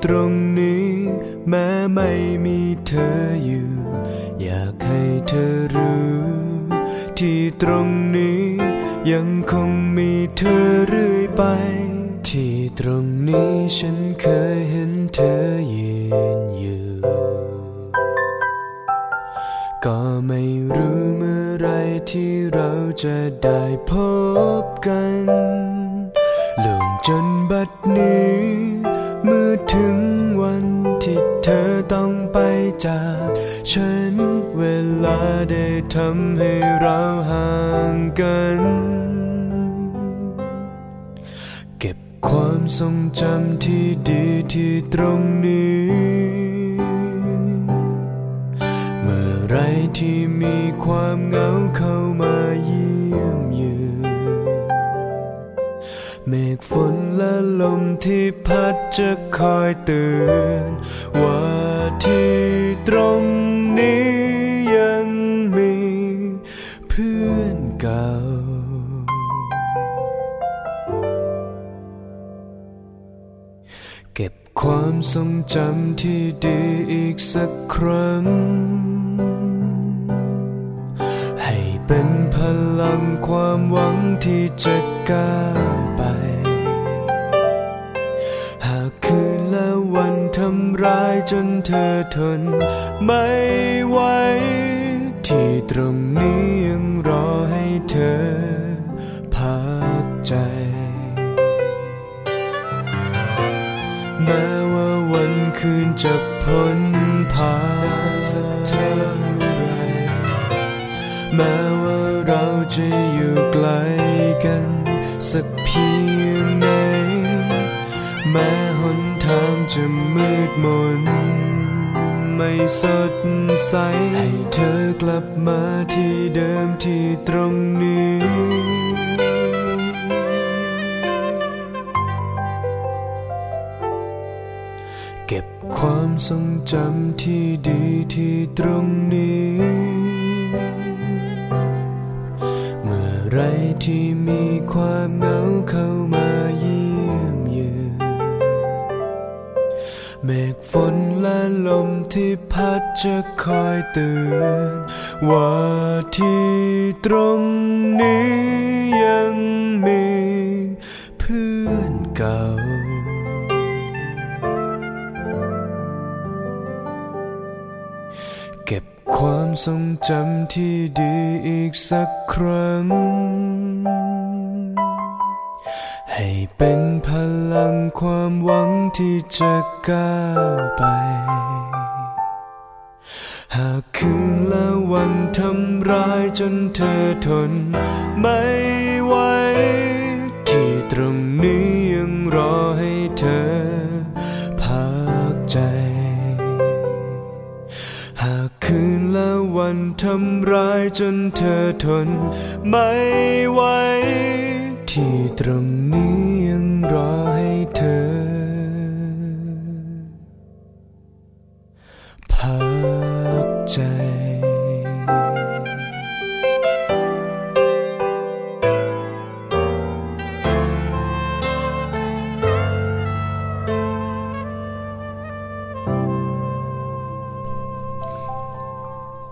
trong เมฆฝนและลมที่พัดจะคอยเตือนว่าที่ตรงนี้ยังมีเพื่อนเก่า เก็บความทรงจำที่ดีอีกสักครั้ง ให้เป็นพลังความหวังที่จะก้าว ไป หากคืนและวันทำร้ายจนเธอทนไม่ไหว ที่ตรงนี้ยังรอให้เธอพักใจ แม้ว่าวันคืนจะพ้นผ่านเท่าไรแม้ว่าเราจะอยู่ไกลกัน ทางจะมืดมน ไม่สดใส ให้เธอกลับมาที่เดิมที่ตรงนี้ความทรงจำที่ดีที่ตรงนี้ เมื่อไรที่มีความเหงาเข้ามาเยี่ยมเยือน เมฆฝนและลมที่พัดจะคอยเตือนว่าที่ตรงนี้ยังมีเพื่อนเก่าความทรงจำที่ดีอีกสักครั้ง ให้เป็นพลังความหวังที่จะก้าวไป หากคืนและวันทำร้ายจนเธอทนไม่ไหว ที่ตรงนี้ยังรอให้เธอพักใจ หากคืนและวันทำร้ายจนเธอทนไม่ไหวที่ตรงนี้ ยั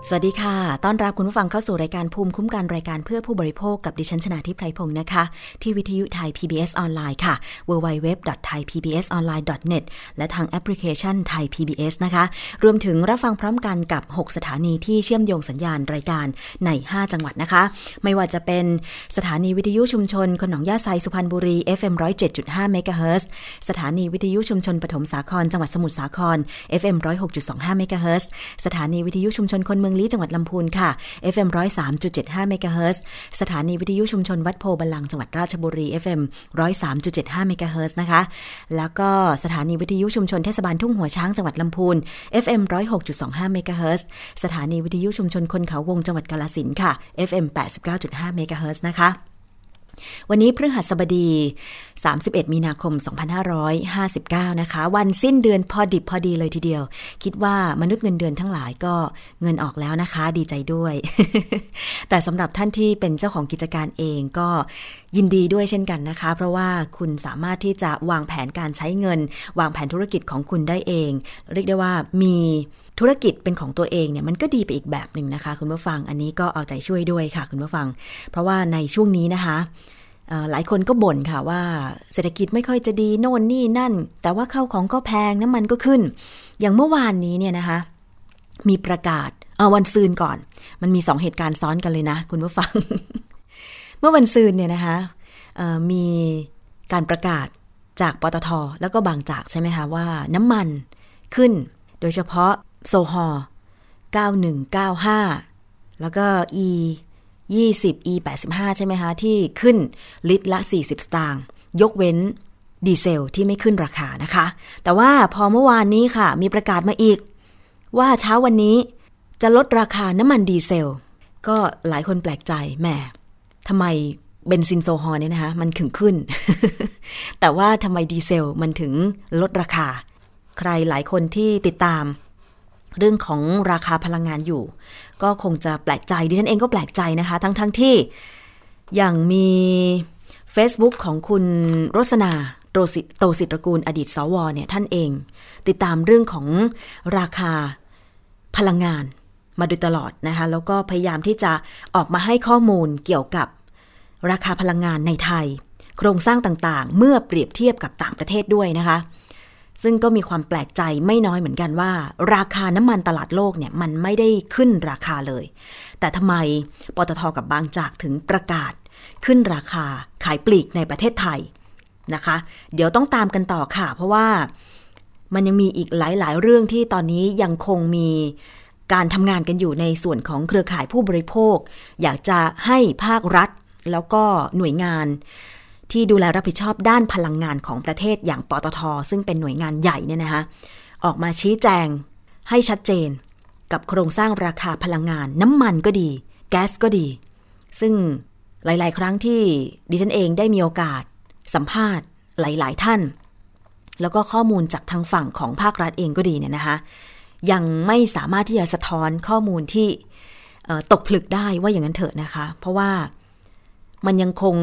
สวัสดีค่ะ ต้อนรับคุณผู้ฟังเข้าสู่รายการภูมิคุ้มกันรายการเพื่อผู้บริโภคกับดิฉันชนาทิพไพรพงศ์นะคะ ที่วิทยุไทย PBS ออนไลน์ค่ะ www.thaipbsonline.net และทางแอปพลิเคชันไทย PBS นะคะ รวมถึงรับฟังพร้อมกันกับ 6 สถานีที่เชื่อมโยงสัญญาณรายการใน 5 จังหวัดนะคะ ไม่ว่าจะเป็นสถานีวิทยุชุมชนคนองย่าไซสุพรรณบุรี FM 107.5เมกะเฮิรตซ์สถานีวิทยุชุมชนปฐมสาครจังหวัดสมุทรสาคร FM 106.25เมกะเฮิรตซ์สถานีวิทยุชุมชนคนเมืองลี้จังหวัดลำพูนค่ะ FM 103.75เมกะเฮิรตซ์สถานีวิทยุชุมชนวัดโพบาลังจังหวัดราชบุรี FM 103.75เมกะเฮิรตซ์นะคะ แล้วก็สถานีวิทยุชุมชนเทศบาลทุ่งหัวช้างจังหวัดลำพูน FM 106.25เมกะเฮิรตซ์สถานีวิทยุชุมชนคนเขาวงจังหวัดกาฬสินธุ์ค่ะ FM 89.5เมกะเฮิรตซ์นะคะ วันนี้พฤหัสบดี 31 มีนาคม 2559 นะคะ วันสิ้นเดือนพอดิบพอดีเลยทีเดียว คิดว่ามนุษย์เงินเดือนทั้งหลายก็เงินออกแล้วนะคะ ดีใจด้วย แต่สำหรับท่านที่เป็นเจ้าของกิจการเองก็ยินดีด้วยเช่นกันนะคะ เพราะว่าคุณสามารถที่จะวางแผนการใช้เงิน วางแผนธุรกิจของคุณได้เอง เรียกได้ว่ามีธุรกิจเป็นของตัวเองเนี่ยมันก็ดีไปอีกแบบหนึ่งนะคะ คุณผู้ฟังอันนี้ก็เอาใจช่วยด้วยค่ะ คุณผู้ฟัง เพราะว่าในช่วงนี้นะคะ หลายคนก็บ่นค่ะว่าเศรษฐกิจไม่ค่อยจะดีโน่นนี่นั่น แต่ว่าข้าวของก็แพงน้ำมันก็ขึ้น อย่างเมื่อวานนี้เนี่ยนะคะ มีประกาศเอาวันซืนก่อน มันมีสองเหตุการณ์ซ้อนกันเลยนะ คุณผู้ฟัง เมื่อวันซืนเนี่ยนะคะมีการประกาศจากปตท แล้วก็บางจากใช่ไหมคะว่าน้ำมันขึ้น โดยเฉพาะโซฮอ9195 แล้วก็ E 20 E 85ใช่ไหมคะที่ขึ้นลิตรละ 40 สตางค์ยกเว้นดีเซลที่ไม่ขึ้นราคานะคะ แต่ว่าพอเมื่อวานนี้ค่ะ มีประกาศมาอีก ว่าเช้าวันนี้จะลดราคาน้ำมันดีเซล ก็หลายคนแปลกใจแหมทำไมเบนซินโซฮอลเนี่ยนะคะ มันถึงขึ้น แต่ว่าทำไมดีเซลมันถึงลดราคา ใครหลายคนที่ติดตาม เรื่องของราคาพลังงานอยู่ ก็คงจะแปลกใจดิฉันเองก็แปลกใจนะคะ ทั้งๆทที่อย่างมี Facebook ของคุณรสนาโตสิโตสิตรกูลอดีตสวเนี่ยท่านเอง ติดตามเรื่องของราคาพลังงานมาโดยตลอดนะคะ แล้วก็พยายามที่จะออกมาให้ข้อมูลเกี่ยวกับราคาพลังงานในไทย โครงสร้างต่างๆ เมื่อเปรียบเทียบกับต่างประเทศด้วยนะคะ ซึ่งก็มีความแปลกใจไม่น้อยเหมือนกันว่า ราคาน้ำมันตลาดโลกเนี่ยมันไม่ได้ขึ้นราคาเลย แต่ทำไมปตทกับบางจากถึงประกาศ ขึ้นราคาขายปลีกในประเทศไทยนะคะ เดี๋ยวต้องตามกันต่อค่ะ เพราะว่ามันยังมีอีกหลาย ๆ เรื่องที่ตอนนี้ยังคงมีการทำงานกันอยู่ในส่วนของเครือข่ายผู้บริโภค อยากจะให้ภาครัฐ แล้วก็หน่วยงาน ที่ดูแลรับผิดชอบด้านพลังงานของประเทศอย่างปตท ซึ่งเป็นหน่วยงานใหญ่เนี่ยนะคะออกมาชี้แจงให้ชัดเจน กับโครงสร้างราคาพลังงาน น้ำมันก็ดี แก๊สก็ดี ซึ่งหลาย ๆ ครั้งที่ดิฉันเองได้มีโอกาส สัมภาษณ์หลาย ๆ ท่าน แล้วก็ข้อมูลจากทางฝั่งของภาครัฐเองก็ดีเนี่ยนะคะยังไม่สามารถที่จะสะท้อนข้อมูลที่ตกผลึกได้ว่าอย่างนั้นเถอะนะคะ เพราะว่า มันยังคง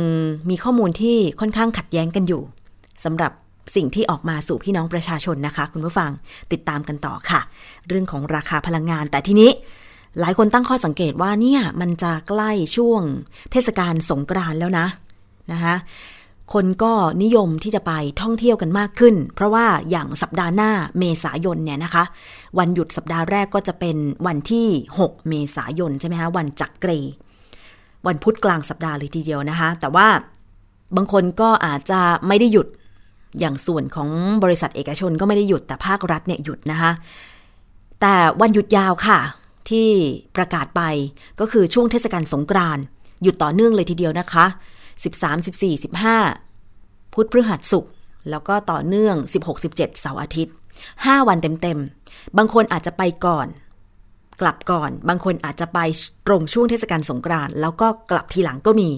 มีข้อมูลที่ค่อนข้างขัดแย้งกันอยู่สำหรับสิ่งที่ออกมาสู่พี่น้องประชาชนนะคะ คุณผู้ฟังติดตามกันต่อค่ะ เรื่องของราคาพลังงาน แต่ทีนี้ หลายคนตั้งข้อสังเกตว่าเนี่ยมันจะใกล้ช่วง เทศกาลสงกรานแล้วนะนะคะคนก็นิยมที่จะไปท่องเที่ยวกันมากขึ้น เพราะว่าอย่างสัปดาห์หน้าเมษายนเนี่ยนะคะ วันหยุดสัปดาห์แรกก็จะเป็นวันที่ 6 เมษายนใช่ไหมคะวันจักรี วันพุธกลางสัปดาห์เลยทีเดียวนะคะ แต่ว่าบางคนก็อาจจะไม่ได้หยุดอย่างส่วนของบริษัทเอกชนก็ไม่ได้หยุดแต่ภาครัฐเนี่ยหยุดนะคะ แต่วันหยุดยาวค่ะ ที่ประกาศไปก็คือช่วงเทศกาลสงกรานต์หยุดต่อเนื่องเลยทีเดียวนะคะ 13 14 15 พุธพฤหัสศุกร์แล้วก็ต่อเนื่อง 16 17 เสาร์อาทิตย์ 5 วันเต็มๆ บางคนอาจจะไปก่อน กลับก่อน บางคนอาจจะไปตรงช่วงเทศกาลสงกรานต์แล้วก็กลับทีหลังก็มี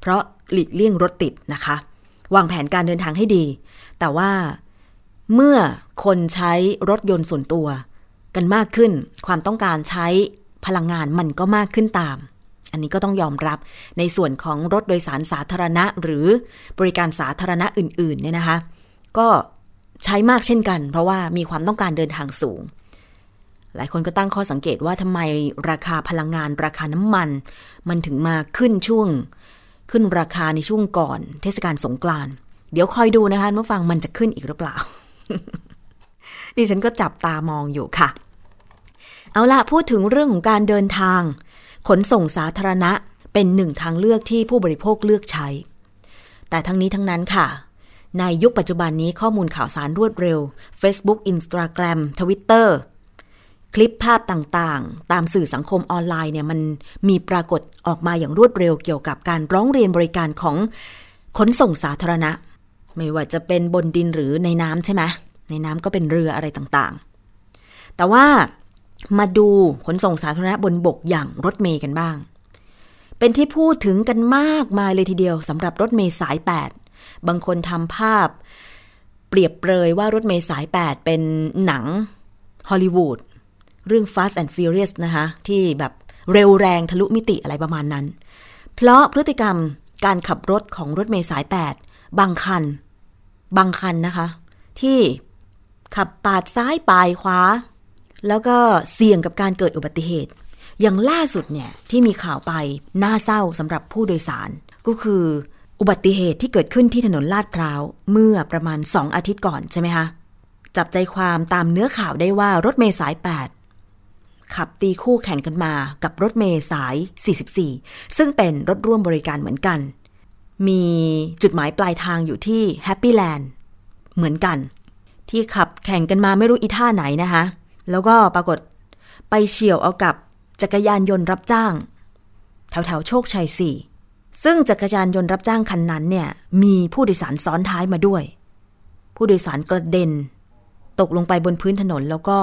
เพราะหลีกเลี่ยงรถติดนะคะ วางแผนการเดินทางให้ดี แต่ว่าเมื่อคนใช้รถยนต์ส่วนตัว กันมากขึ้น ความต้องการใช้พลังงานมันก็มากขึ้นตาม อันนี้ก็ต้องยอมรับในส่วนของรถโดยสารสาธารณะ หรือบริการสาธารณะอื่นๆเนี่ยนะคะ ก็ใช้มากเช่นกัน เพราะว่ามีความต้องการเดินทางสูง หลายคนก็ตั้งข้อสังเกตว่าทำไมราคาพลังงานราคาน้ำมัน มันถึงมาขึ้นช่วง ขึ้นราคาในช่วงก่อน เทศกาลสงกรานต์เดี๋ยวคอยดูนะคะเมื่อฟังมันจะขึ้นอีกหรือเปล่า ดิฉันก็จับตามองอยู่ค่ะ เอาละพูดถึงเรื่องของการเดินทาง ขนส่งสาธารณะเป็นหนึ่งทางเลือกที่ผู้บริโภคเลือกใช้ แต่ทั้งนี้ทั้งนั้นค่ะ ในยุคปัจจุบันนี้ข้อมูลข่าวสารรวดเร็ว Facebook Instagram Twitter คลิปภาพต่างๆ ตามสื่อสังคมออนไลน์เนี่ยมันมีปรากฏออกมาอย่างรวดเร็วเกี่ยวกับการร้องเรียนบริการของขนส่งสาธารณะ ไม่ว่าจะเป็นบนดินหรือในน้ำใช่ไหมในน้ำก็เป็นเรืออะไรต่างๆ แต่ว่ามาดูขนส่งสาธารณะบนบกอย่างรถเมย์กันบ้าง เป็นที่พูดถึงกันมากมายเลยทีเดียวสำหรับรถเมย์สาย 8 บางคนทำภาพ เปรียบเปรยว่ารถเมย์สาย 8 เป็นหนังฮอลลีวูด เรื่อง Fast and Furious นะคะที่แบบเร็วแรงทะลุมิติอะไรประมาณนั้น เพราะพฤติกรรมการขับรถของรถเมย์สาย 8 บางคัน บางคันนะคะ ที่ขับปาดซ้ายปาดขวา แล้วก็เสี่ยงกับการเกิดอุบัติเหตุ อย่างล่าสุดเนี่ยที่มีข่าวไปน่าเศร้าสำหรับผู้โดยสาร ก็คืออุบัติเหตุที่เกิดขึ้นที่ถนนลาดพร้าว เมื่อประมาณสองอาทิตย์ก่อนใช่ไหมคะจับใจความตามเนื้อข่าวได้ว่ารถเมย์สาย 8 ขับตีคู่แข่งกันมากับรถเมล์สาย 44 ซึ่งเป็นรถร่วมบริการเหมือนกัน มีจุดหมายปลายทางอยู่ที่แฮปปี้แลนด์เหมือนกัน ที่ขับแข่งกันมาไม่รู้อีท่าไหนนะคะ แล้วก็ปรากฏไปเฉี่ยวเอากับจักรยานยนต์รับจ้าง แถวแถวโชคชัยสี่ซึ่งจักรยานยนต์รับจ้างคันนั้นเนี่ยมีผู้โดยสารซ้อนท้ายมาด้วย ผู้โดยสารกระเด็น ตกลงไปบนพื้นถนนแล้วก็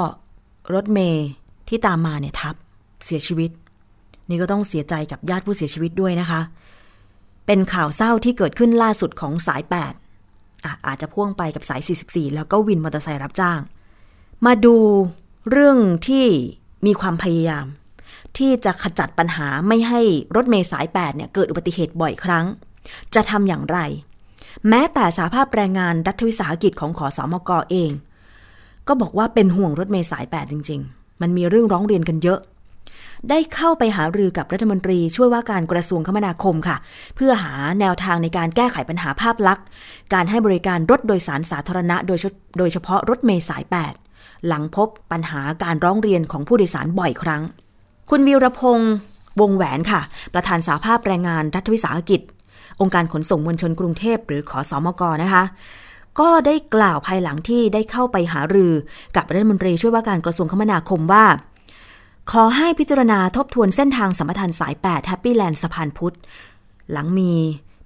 รถเมย์ ที่ตามมาเนี่ยทับเสียชีวิต นี่ก็ต้องเสียใจกับญาติผู้เสียชีวิตด้วยนะคะ เป็นข่าวเศร้าที่เกิดขึ้นล่าสุดของสาย 8อะอาจจะพ่วงไปกับสาย 44 แล้วก็วินมอเตอร์ไซค์รับจ้าง มาดูเรื่องที่มีความพยายาม ที่จะขจัดปัญหาไม่ให้รถเมย์สาย 8 เนี่ยเกิดอุบัติเหตุบ่อยครั้ง จะทำอย่างไร แม้แต่สาภาพแรงงานรัฐวิสาหกิจของขอสอมกเอง ก็บอกว่าเป็นห่วงรถเมย์สาย 8 จริง ๆ มันมีเรื่องร้องเรียนกันเยอะ ได้เข้าไปหารือกับรัฐมนตรีช่วยว่าการกระทรวงคมนาคมค่ะ เพื่อหาแนวทางในการแก้ไขปัญหาภาพลักษณ์ การให้บริการรถโดยสารสาธารณะ โดยโดยเฉพาะรถเมย์สาย 8 หลังพบปัญหาการร้องเรียนของผู้โดยสารบ่อยครั้ง คุณวีรพงษ์วงแหวนค่ะ ประธานสหภาพแรงงานรัฐวิสาหกิจ องค์การขนส่งมวลชนกรุงเทพหรือขอสอมกนะคะ ก็ได้กล่าวภายหลังที่ได้เข้าไปหารือกับรัฐมนตรีช่วยว่าการกระทรวงคมนาคมว่า ขอให้พิจารณาทบทวนเส้นทางสัมปทานสาย 8 แฮปปี้แลนด์สะพานพุทธ หลังมี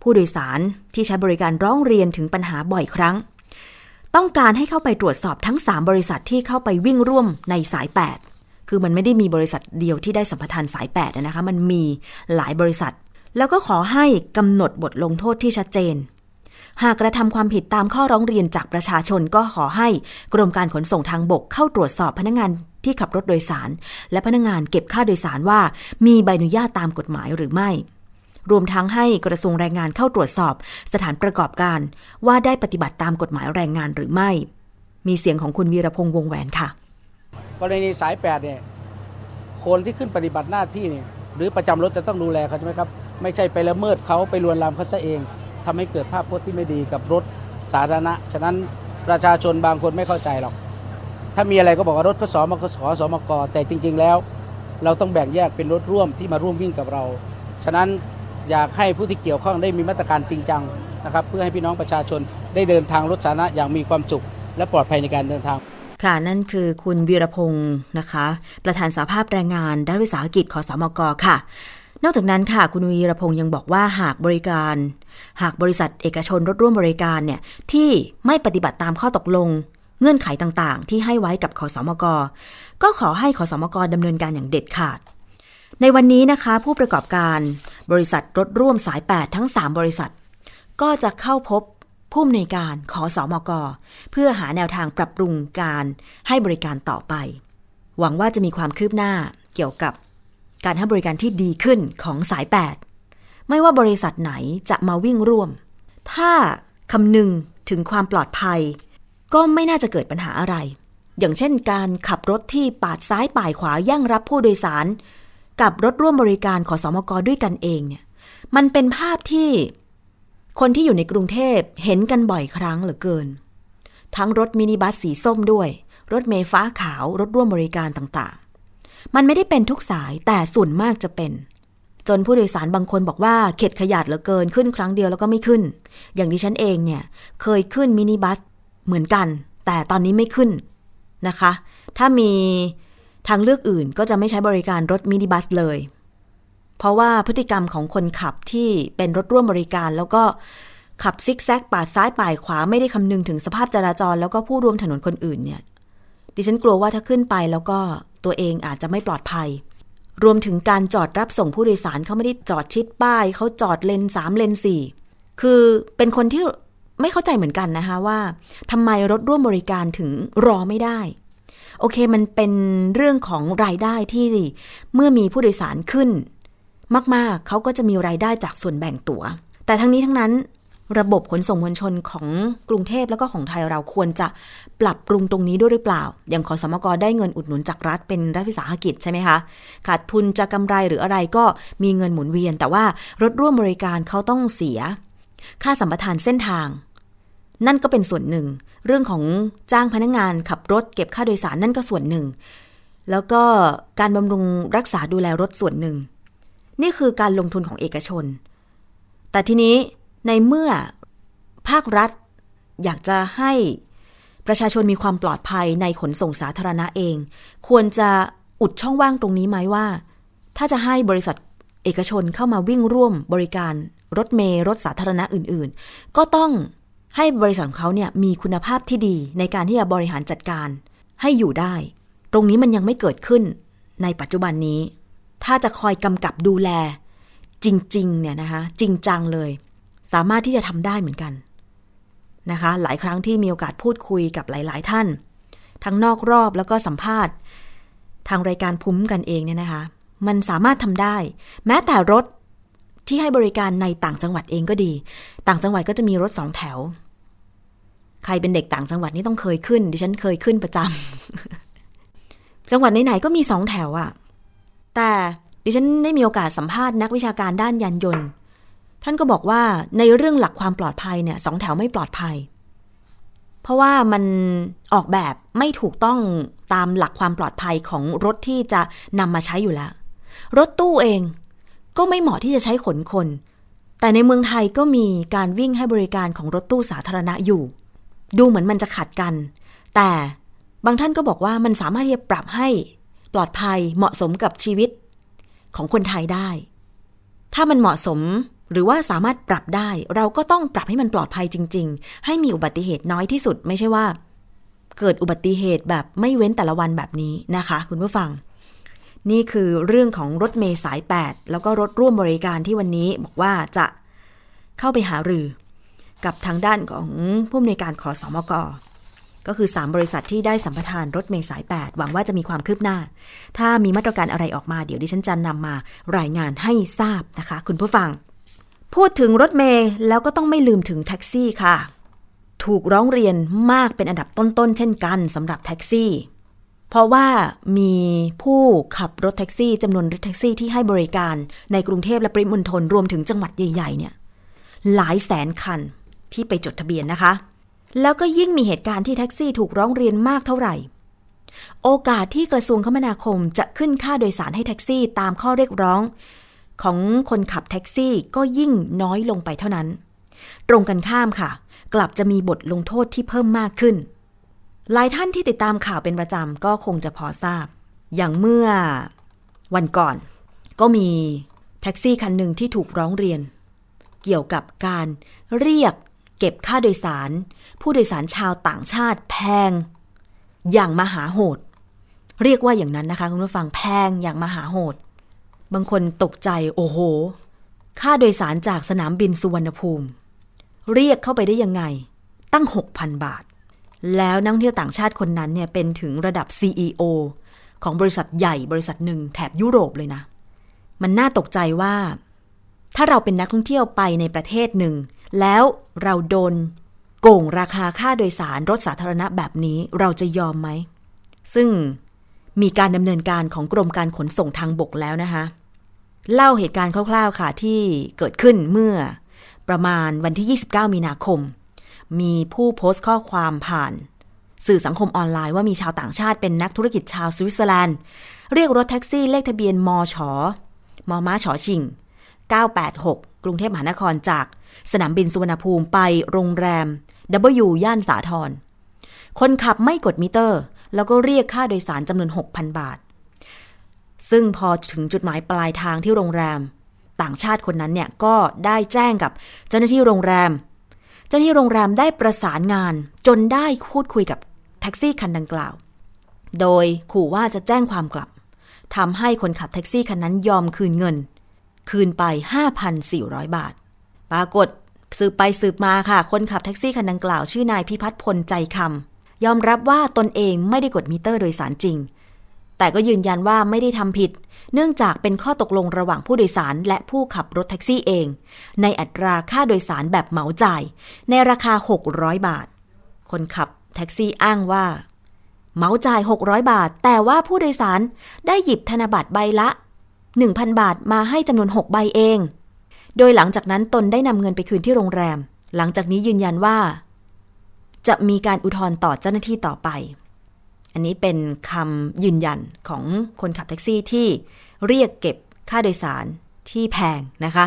ผู้โดยสารที่ใช้บริการร้องเรียนถึงปัญหาบ่อยครั้ง ต้องการให้เข้าไปตรวจสอบทั้ง 3 บริษัทที่เข้าไปวิ่งร่วมในสาย 8 คือมันไม่ได้มีบริษัทเดียวที่ได้สัมปทานสาย8นะคะ มันมีหลายบริษัท แล้วก็ขอให้กำหนดบทลงโทษที่ชัดเจน หากกระทำความผิดตามข้อร้องเรียนจากประชาชนก็ขอให้กรมการขนส่งทางบกเข้าตรวจสอบพนักงานที่ขับรถโดยสาร และพนักงานเก็บค่าโดยสารว่า มีใบอนุญาตตามกฎหมายหรือไม่ รวมทั้งให้กระทรวงแรงงานเข้าตรวจสอบ สถานประกอบการ ว่าได้ปฏิบัติตามกฎหมายแรงงานหรือไม่ มีเสียงของคุณวีรพงษ์วงแหวนค่ะ กรณีสายแปดเนี่ยคนที่ขึ้นปฏิบัติหน้าที่เนี่ยหรือประจำรถจะต้องดูแลเขาใช่ไหมครับ ไม่ใช่ไปละเมิดเขาไปลวนลามเขาซะเอง ทำให้เกิดภาพพจน์ที่ไม่ดีกับรถสาธารณะ ฉะนั้นประชาชนบางคนไม่เข้าใจหรอก ถ้ามีอะไรก็บอกว่ารถขสมกขอสมก แต่จริง ๆ แล้ว เราต้องแบ่งแยกเป็นรถร่วมที่มาร่วมวิ่งกับเรา ฉะนั้นอยากให้ผู้ที่เกี่ยวข้องได้มีมาตรการจริงจังนะครับเพื่อให้พี่น้องประชาชนได้เดินทางรถสาธารณะอย่างมีความสุข และปลอดภัยในการเดินทางค่ะนั่นคือคุณวีรพงศ์นะคะ ประธานสาภาพแรงงานด้านวิสาหกิจขอสมกค่ะ นอกจากนั้นค่ะคุณวีรพงศ์ยังบอกว่าหากบริการ หากบริษัทเอกชนรถร่วมบริการเนี่ยที่ไม่ปฏิบัติตามข้อตกลง เงื่อนไขต่างๆ ที่ให้ไว้กับขอสมก ก็ขอให้ขอสมกดำเนินการอย่างเด็ดขาด ในวันนี้นะคะผู้ประกอบการบริษัทรถร่วมสาย 8 ทั้ง 3 บริษัท ก็จะเข้าพบผู้อำนวยการขอสอมก เพื่อหาแนวทางปรับปรุงการให้บริการต่อไป หวังว่าจะมีความคืบหน้าเกี่ยวกับ การให้บริการที่ดีขึ้นของสาย 8 ไม่ว่าบริษัทไหนจะมาวิ่งร่วม ถ้าคำนึงถึงความปลอดภัย ก็ไม่น่าจะเกิดปัญหาอะไร อย่างเช่นการขับรถที่ปาดซ้ายป่ายขวาย่างรับผู้โดยสาร กับรถร่วมบริการขอสอมกด้วยกันเองเนี่ยมันเป็นภาพที่คนที่อยู่ในกรุงเทพเห็นกันบ่อยครั้งเหลือเกิน ทั้งรถมินิบัสสีส้มด้วย รถเมล์ฟ้าขาวรถร่วมบริการต่าง มันไม่ได้เป็นทุกสายแต่ส่วนมากจะเป็น จนผู้โดยสารบางคนบอกว่าเข็ดขยาดเหลือเกินขึ้นครั้งเดียวแล้วก็ไม่ขึ้น อย่างดิฉันเองเนี่ยเคยขึ้นมินิบัสเหมือนกัน แต่ตอนนี้ไม่ขึ้นนะคะ ถ้ามีทางเลือกอื่นก็จะไม่ใช้บริการรถมินิบัสเลย เพราะว่าพฤติกรรมของคนขับที่เป็นรถร่วมบริการแล้วก็ขับซิกแซกปาดซ้ายปาดขวาไม่ได้คำนึงถึงสภาพจราจร แล้วก็ผู้ร่วมถนนคนอื่นเนี่ย ดิฉันกลัวว่าถ้าขึ้นไปแล้วก็ ตัวเองอาจจะไม่ปลอดภัย รวมถึงการจอดรับส่งผู้โดยสารเขาไม่ได้จอดชิดป้าย เขาจอดเลนสามเลนสี่คือเป็นคนที่ไม่เข้าใจเหมือนกันนะคะว่าทำไมรถร่วมบริการถึงรอไม่ได้ โอเคมันเป็นเรื่องของรายได้ที่เมื่อมีผู้โดยสารขึ้น มากๆเขาก็จะมีรายได้จากส่วนแบ่งตัว๋ว แต่ทั้งนี้ทั้งนั้น ระบบขนส่งมวลชนของกรุงเทพแล้วก็ของไทยเราควรจะปรับปรุงตรงนี้ด้วยหรือเปล่า อย่างขอสมกได้เงินอุดหนุนจากรัฐเป็นรัฐวิสาหกิจใช่ไหมคะ ขาดทุนจะกำไรหรืออะไรก็มีเงินหมุนเวียน แต่ว่ารถร่วมบริการเขาต้องเสีย ค่าสัมปทานเส้นทาง นั่นก็เป็นส่วนหนึ่ง เรื่องของจ้างพนักงงานขับรถเก็บค่าโดยสารนั่นก็ส่วนหนึ่ง แล้วก็การบำรุงรักษาดูแลรถส่วนหนึ่ง นี่คือการลงทุนของเอกชน แต่ทีนี้ ในเมื่อภาครัฐอยากจะให้ประชาชนมีความปลอดภัยในขนส่งสาธารณะเอง ควรจะอุดช่องว่างตรงนี้ไหมว่า ถ้าจะให้บริษัทเอกชนเข้ามาวิ่งร่วมบริการรถเมล์รถสาธารณะอื่น ๆ ก็ต้องให้บริษัทของเขาเนี่ยมีคุณภาพที่ดีในการที่จะบริหารจัดการให้อยู่ได้ ตรงนี้มันยังไม่เกิดขึ้นในปัจจุบันนี้ ถ้าจะคอยกำกับดูแล จริง ๆ เนี่ยนะคะจริงจังเลย สามารถที่จะทำได้เหมือนกันนะคะ หลายครั้งที่มีโอกาสพูดคุยกับหลาย ๆ ท่าน ทั้งนอกรอบแล้วก็สัมภาษณ์ ทางรายการพุ้มกันเองเนี่ยนะคะ มันสามารถทำได้ แม้แต่รถที่ให้บริการในต่างจังหวัดเองก็ดี ต่างจังหวัดก็จะมีรถสองแถว ใครเป็นเด็กต่างจังหวัดนี่ต้องเคยขึ้น ดิฉันเคยขึ้นประจำ จังหวัดไหนๆก็มีสองแถวอะแต่ดิฉันได้มีโอกาสสัมภาษณ์นักวิชาการด้านยานยนต์ ท่านก็บอกว่าในเรื่องหลักความปลอดภัยเนี่ยสองแถวไม่ปลอดภัย เพราะว่ามันออกแบบไม่ถูกต้องตามหลักความปลอดภัยของรถที่จะนำมาใช้อยู่แล้ว รถตู้เองก็ไม่เหมาะที่จะใช้ขนคน แต่ในเมืองไทยก็มีการวิ่งให้บริการของรถตู้สาธารณะอยู่ ดูเหมือนมันจะขัดกัน แต่บางท่านก็บอกว่ามันสามารถที่จะปรับให้ปลอดภัยเหมาะสมกับชีวิตของคนไทยได้ ถ้ามันเหมาะสม หรือว่าสามารถปรับได้ เราก็ต้องปรับให้มันปลอดภัยจริง ๆ ให้มีอุบัติเหตุน้อยที่สุด ไม่ใช่ว่า เกิดอุบัติเหตุแบบไม่เว้นแต่ละวันแบบนี้นะคะ คุณผู้ฟัง นี่คือเรื่องของรถเมย์สาย 8 แล้วก็รถร่วมบริการที่วันนี้บอกว่าจะเข้าไปหารือ กับทางด้านของผู้อำนวยการขอสอมกก็คือ 3 บริษัทที่ได้สัมปทานรถเมย์สาย 8 หวังว่าจะมีความคืบหน้า ถ้ามีมาตรการอะไรออกมาเดี๋ยวดิฉันจะนำมารายงานให้ทราบนะคะ คุณผู้ฟัง พูดถึงรถเมล์แล้วก็ต้องไม่ลืมถึงแท็กซี่ค่ะ ถูกร้องเรียนมากเป็นอันดับต้นๆเช่นกันสำหรับแท็กซี่ เพราะว่ามีผู้ขับรถแท็กซี่จำนวนรถแท็กซี่ที่ให้บริการในกรุงเทพและปริมณฑลรวมถึงจังหวัดใหญ่ ๆ เนี่ย หลายแสนคันที่ไปจดทะเบียนนะคะ แล้วก็ยิ่งมีเหตุการณ์ที่แท็กซี่ถูกร้องเรียนมากเท่าไหร่ โอกาสที่กระทรวงคมนาคมจะขึ้นค่าโดยสารให้แท็กซี่ตามข้อเรียกร้อง ของคนขับแท็กซี่ก็ยิ่งน้อยลงไปเท่านั้น ตรงกันข้ามค่ะ กลับจะมีบทลงโทษที่เพิ่มมากขึ้น หลายท่านที่ติดตามข่าวเป็นประจำก็คงจะพอทราบ อย่างเมื่อวันก่อน ก็มีแท็กซี่คันหนึ่งที่ถูกร้องเรียน เกี่ยวกับการเรียกเก็บค่าโดยสาร ผู้โดยสารชาวต่างชาติแพง อย่างมหาโหด เรียกว่าอย่างนั้นนะคะคุณผู้ฟังแพงอย่างมหาโหด บางคนตกใจโอ้โห ค่าโดยสารจากสนามบินสุวรรณภูมิ เรียกเข้าไปได้ยังไง ตั้ง 6,000 บาท แล้วนักท่องเที่ยวต่างชาติคนนั้นเนี่ยเป็นถึงระดับ CEO ของบริษัทใหญ่บริษัทหนึ่งแถบยุโรปเลยนะ มันน่าตกใจว่า ถ้าเราเป็นนักท่องเที่ยวไปในประเทศหนึ่ง แล้วเราโดนโกงราคาค่าโดยสารรถสาธารณะแบบนี้เราจะยอมไหม ซึ่งมีการดำเนินการของกรมการขนส่งทางบกแล้วนะคะ เล่าเหตุการณ์คร่าวๆค่ะที่เกิดขึ้นเมื่อประมาณวันที่ 29 มีนาคม มีผู้โพสต์ข้อความผ่าน สื่อสังคมออนไลน์ว่ามีชาวต่างชาติเป็นนักธุรกิจชาวสวิตเซอร์แลนด์ เรียกรถแท็กซี่เลขทะเบียนมชมม้าชอชิง 986 กรุงเทพมหานครจากสนามบินสุวรรณภูมิไปโรงแรม W ย่านสาทรคนขับไม่กดมิเตอร์ แล้วก็เรียกค่าโดยสารจำนวน 6,000 บาท ซึ่งพอถึงจุดหมายปลายทางที่โรงแรม ต่างชาติคนนั้นเนี่ยก็ได้แจ้งกับเจ้าหน้าที่โรงแรม เจ้าหน้าที่โรงแรมได้ประสานงานจนได้พูดคุยกับแท็กซี่คันดังกล่าว โดยขู่ว่าจะแจ้งความกลับทำให้คนขับแท็กซี่คันนั้นยอมคืนเงิน คืนไป 5,400 บาท ปรากฏสืบไปสืบมาค่ะ คนขับแท็กซี่คันดังกล่าว ชื่อนายพิพัฒน์พลใจคำยอมรับว่าตนเองไม่ได้กดมิเตอร์โดยสารจริง แต่ก็ยืนยันว่าไม่ได้ทำผิด เนื่องจากเป็นข้อตกลงระหว่างผู้โดยสารและผู้ขับรถแท็กซี่เอง ในอัตราค่าโดยสารแบบเหมาจ่าย ในราคา 600 บาท คนขับแท็กซี่อ้างว่า เหมาจ่าย 600 บาท แต่ว่าผู้โดยสารได้หยิบธนบัตรใบละ 1,000 บาทมาให้จำนวน 6 ใบเอง โดยหลังจากนั้นตนได้นำเงินไปคืนที่โรงแรม หลังจากนี้ยืนยันว่า จะมีการอุทธรณ์ต่อเจ้าหน้าที่ต่อไป อันนี้เป็นคำยืนยันของคนขับแท็กซี่ที่เรียกเก็บค่าโดยสารที่แพงนะคะ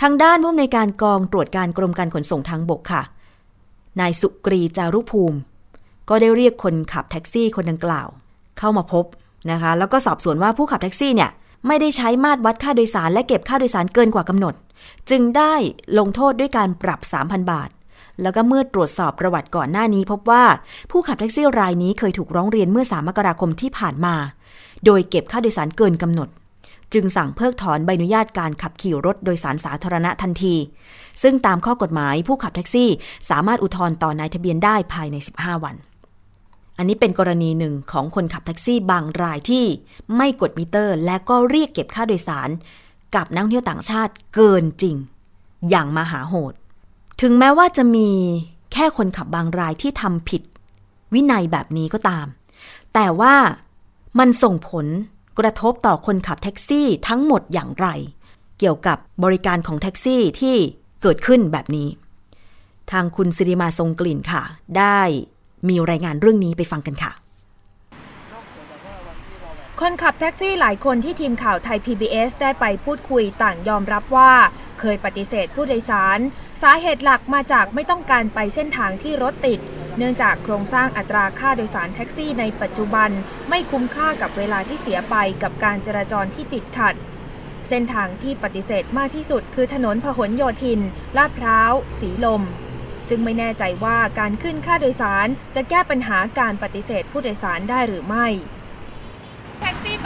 ทางด้านผู้อำนวยการกองตรวจการกรมการขนส่งทางบกค่ะ นายสุกรีจารุภูมิ ก็ได้เรียกคนขับแท็กซี่คนดังกล่าว เข้ามาพบนะคะ แล้วก็สอบสวนว่าผู้ขับแท็กซี่เนี่ยไม่ได้ใช้มาตรวัดค่าโดยสารและเก็บค่าโดยสารเกินกว่ากำหนด จึงได้ลงโทษด้วยการปรับ 3,000 บาท แล้วก็เมื่อตรวจสอบประวัติก่อนหน้านี้พบว่า ผู้ขับแท็กซี่รายนี้เคยถูกร้องเรียนเมื่อ 3 มกราคมที่ผ่านมา โดยเก็บค่าโดยสารเกินกำหนด จึงสั่งเพิกถอนใบอนุญาตการขับขี่รถโดยสารสาธารณะทันที ซึ่งตามข้อกฎหมายผู้ขับแท็กซี่ สามารถอุทธรณ์ต่อนายทะเบียนได้ภายใน 15 วันอันนี้เป็นกรณีหนึ่งของคนขับแท็กซี่บางรายที่ไม่กดมิเตอร์ และก็เรียกเก็บค่าโดยสาร กับนักท่องเที่ยวต่างชาติเกินจริง อย่างมหาโหด ถึงแม้ว่าจะมีแค่คนขับบางรายที่ทำผิด วินัยแบบนี้ก็ตาม แต่ว่ามันส่งผลกระทบต่อคนขับแท็กซี่ทั้งหมดอย่างไร เกี่ยวกับบริการของแท็กซี่ที่เกิดขึ้นแบบนี้ ทางคุณสิริมาทรงกลิ่นค่ะ ได้มีรายงานเรื่องนี้ไปฟังกันค่ะ คนขับแท็กซี่หลายคนที่ทีมข่าวไทย PBS ได้ไปพูดคุยต่างยอมรับว่า เคยปฏิเสธผู้โดยสาร สาเหตุหลักมาจากไม่ต้องการไปเส้นทางที่รถติด เนื่องจากโครงสร้างอัตราค่าโดยสารแท็กซี่ในปัจจุบัน ไม่คุ้มค่ากับเวลาที่เสียไปกับการจราจรที่ติดขัด เส้นทางที่ปฏิเสธมากที่สุดคือถนนพหลโยธิน ลาดพร้าว สีลม ซึ่งไม่แน่ใจว่าการขึ้นค่าโดยสารจะแก้ปัญหาการปฏิเสธผู้โดยสารได้หรือไม่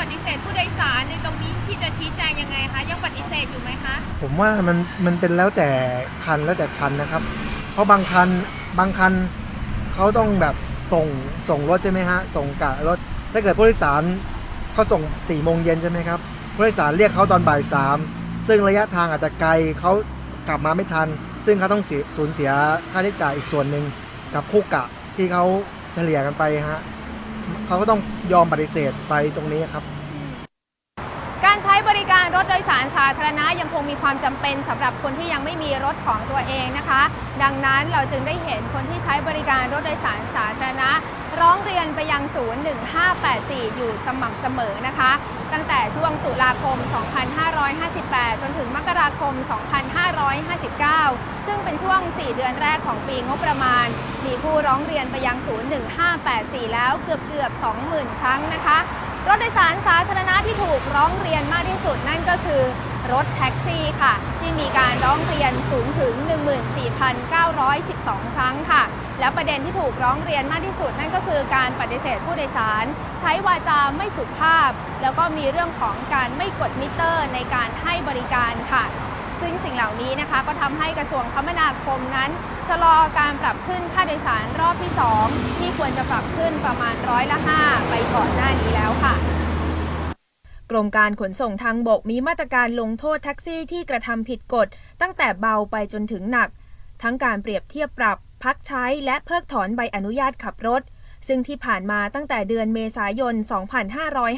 ปฏิเสธผู้โดยสารในตรงนี้พี่จะชี้แจงยังไงคะยังปฏิเสธอยู่ไหมคะ ผมว่ามันมันเป็นแล้วแต่คันแล้วแต่คันนะครับ เพราะบางคันบางคันเขาต้องแบบส่งส่งรถใช่ไหมฮะส่งกะรถถ้าเกิดผู้โดยสารเขาส่ง4ี่โมงเย็นใช่ไหมครับผู้โดยสารเรียกเขาตอนบ่ายสามซึ่งระยะทางอาจจะไกลเขากลับมาไม่ทัน ซึ่งเขาต้องเสียสูญเสียค่าใช้จ่ายอีกส่วนหนึ่งกับคู่กะที่เขาเฉลี่ยกันไปฮะ เขาก็ต้องยอมปฏิเสธไปตรงนี้ครับ บริการรถโดยสารสาธารณะยังคงมีความจำเป็นสำหรับคนที่ยังไม่มีรถของตัวเองนะคะ ดังนั้นเราจึงได้เห็นคนที่ใช้บริการรถโดยสารสาธารณะ ร้องเรียนไปยังศูนย์1584 อยู่สม่ำเสมอนะคะ ตั้งแต่ช่วงตุลาคม 2558 จนถึงมกราคม 2559 ซึ่งเป็นช่วง 4 เดือนแรกของปีงบประมาณ มีผู้ร้องเรียนไปยังศูนย์1584 แล้วเกือบเกือบ20,000 ครั้งนะคะ รถโดยสารสาธารณะที่ถูกร้องเรียนมากที่สุดนั่นก็คือรถแท็กซี่ค่ะ ที่มีการร้องเรียนสูงถึง 14,912 ครั้งค่ะ และประเด็นที่ถูกร้องเรียนมากที่สุด นั่นก็คือการปฏิเสธผู้โดยสาร ใช้วาจาไม่สุภาพ แล้วก็มีเรื่องของการไม่กดมิเตอร์ในการให้บริการค่ะ ซึ่งสิ่งเหล่านี้นะคะก็ทำให้กระทรวงคมนาคมนั้น ชะลอการปรับขึ้นค่าโดยสารรอบที่ 2 ที่ควรจะปรับขึ้นประมาณร้อยละ 5 ไปก่อนหน้านี้แล้วค่ะกรมการขนส่งทางบกมีมาตรการลงโทษแท็กซี่ที่กระทำผิดกฎ ตั้งแต่เบาไปจนถึงหนัก ทั้งการเปรียบเทียบปรับ พักใช้และเพิกถอนใบอนุญาตขับรถ ซึ่งที่ผ่านมาตั้งแต่เดือนเมษายน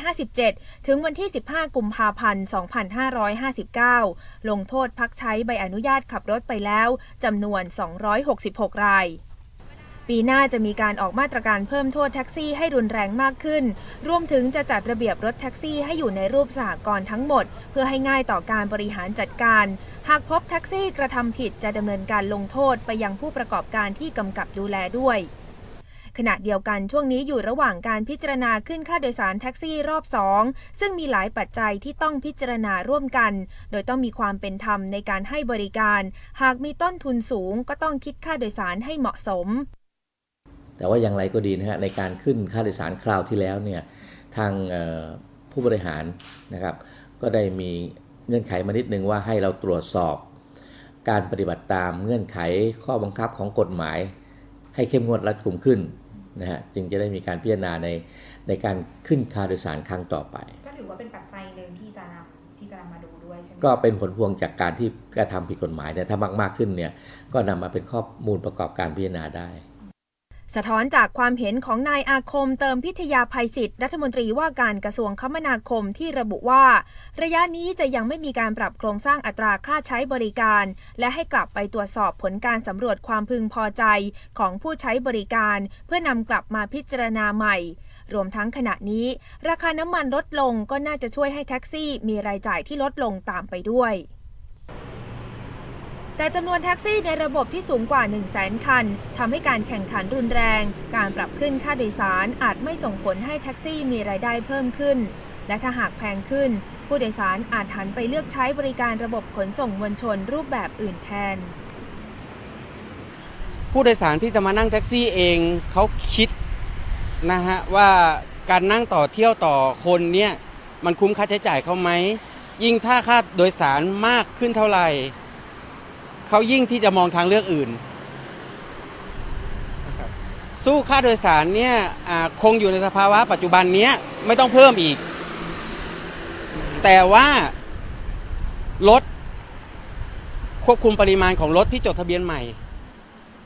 2557 ถึงวันที่ 15 กุมภาพันธ์ 2559 ลงโทษพักใช้ใบอนุญาตขับรถไปแล้วจำนวน 266 ราย ปีหน้าจะมีการออกมาตรการเพิ่มโทษแท็กซี่ให้รุนแรงมากขึ้น รวมถึงจะจัดระเบียบรถแท็กซี่ให้อยู่ในรูปสหกรณ์ทั้งหมด เพื่อให้ง่ายต่อการบริหารจัดการ หากพบแท็กซี่กระทำผิดจะดำเนินการลงโทษไปยังผู้ประกอบการที่กำกับดูแลด้วย ขณะเดียวกันช่วงนี้อยู่ระหว่างการพิจารณาขึ้นค่าโดยสารแท็กซี่รอบ 2 ซึ่งมีหลายปัจจัยที่ต้องพิจารณาร่วมกัน โดยต้องมีความเป็นธรรมในการให้บริการ หากมีต้นทุนสูงก็ต้องคิดค่าโดยสารให้เหมาะสม แต่ว่าอย่างไรก็ดีนะฮะในการขึ้นค่าโดยสารคราวที่แล้วเนี่ยทางผู้บริหารนะครับ ก็ได้มีเงื่อนไขมานิดนึงว่าให้เราตรวจสอบ การปฏิบัติตามเงื่อนไขข้อบังคับของกฎหมาย ให้เข้มงวดรัดกุมขึ้น นะฮะจึงจะได้มีการพิจารณาในในการขึ้นค่าโดยสารครั้งต่อไป ก็ถือว่าเป็นปัจจัยหนึ่งที่จะนำที่จะนำมาดูด้วยใช่ไหมก็เป็นผลพวงจากการที่กระทำผิดกฎหมายเนี่ยถ้ามากๆขึ้นเนี่ยก็นำมาเป็นข้อมูลประกอบการพิจารณาได้ สะท้อนจากความเห็นของนายอาคมเติมพิทยาภัยศิษย์รัฐมนตรีว่าการกระทรวงคมนาคมที่ระบุว่า ระยะนี้จะยังไม่มีการปรับโครงสร้างอัตราค่าใช้บริการ และให้กลับไปตรวจสอบผลการสำรวจความพึงพอใจของผู้ใช้บริการ เพื่อนำกลับมาพิจารณาใหม่ รวมทั้งขณะนี้ ราคาน้ำมันลดลงก็น่าจะช่วยให้แท็กซี่มีรายจ่ายที่ลดลงตามไปด้วย แต่จำนวนแท็กซี่ในระบบที่สูงกว่า 1 0 0 0 0แสนคันทำให้การแข่งขันรุนแรง การปรับขึ้นค่าโดยสารอาจไม่ส่งผลให้แท็กซี่มีรายได้เพิ่มขึ้น และถ้าหากแพงขึ้น ผู้โดยสารอาจหันไปเลือกใช้บริการระบบขนส่งมวลชนรูปแบบอื่นแทน ผู้โดยสารที่จะมานั่งแท็กซี่เองเขาคิดนะฮะว่าการนั่งต่อเที่ยวต่อคนเนี่ยมันคุ้มค่าใช้จ่ายเขาไหมยิ่งถ้าค่าโดยสารมากขึ้นเท่าไหร่ เขายิ่งที่จะมองทางเลือกอื่น สู้ค่าโดยสารเนี่ยคงอยู่ในสภาวะปัจจุบันเนี้ยไม่ต้องเพิ่มอีก แต่ว่า รถ ควบคุมปริมาณของรถที่จดทะเบียนใหม่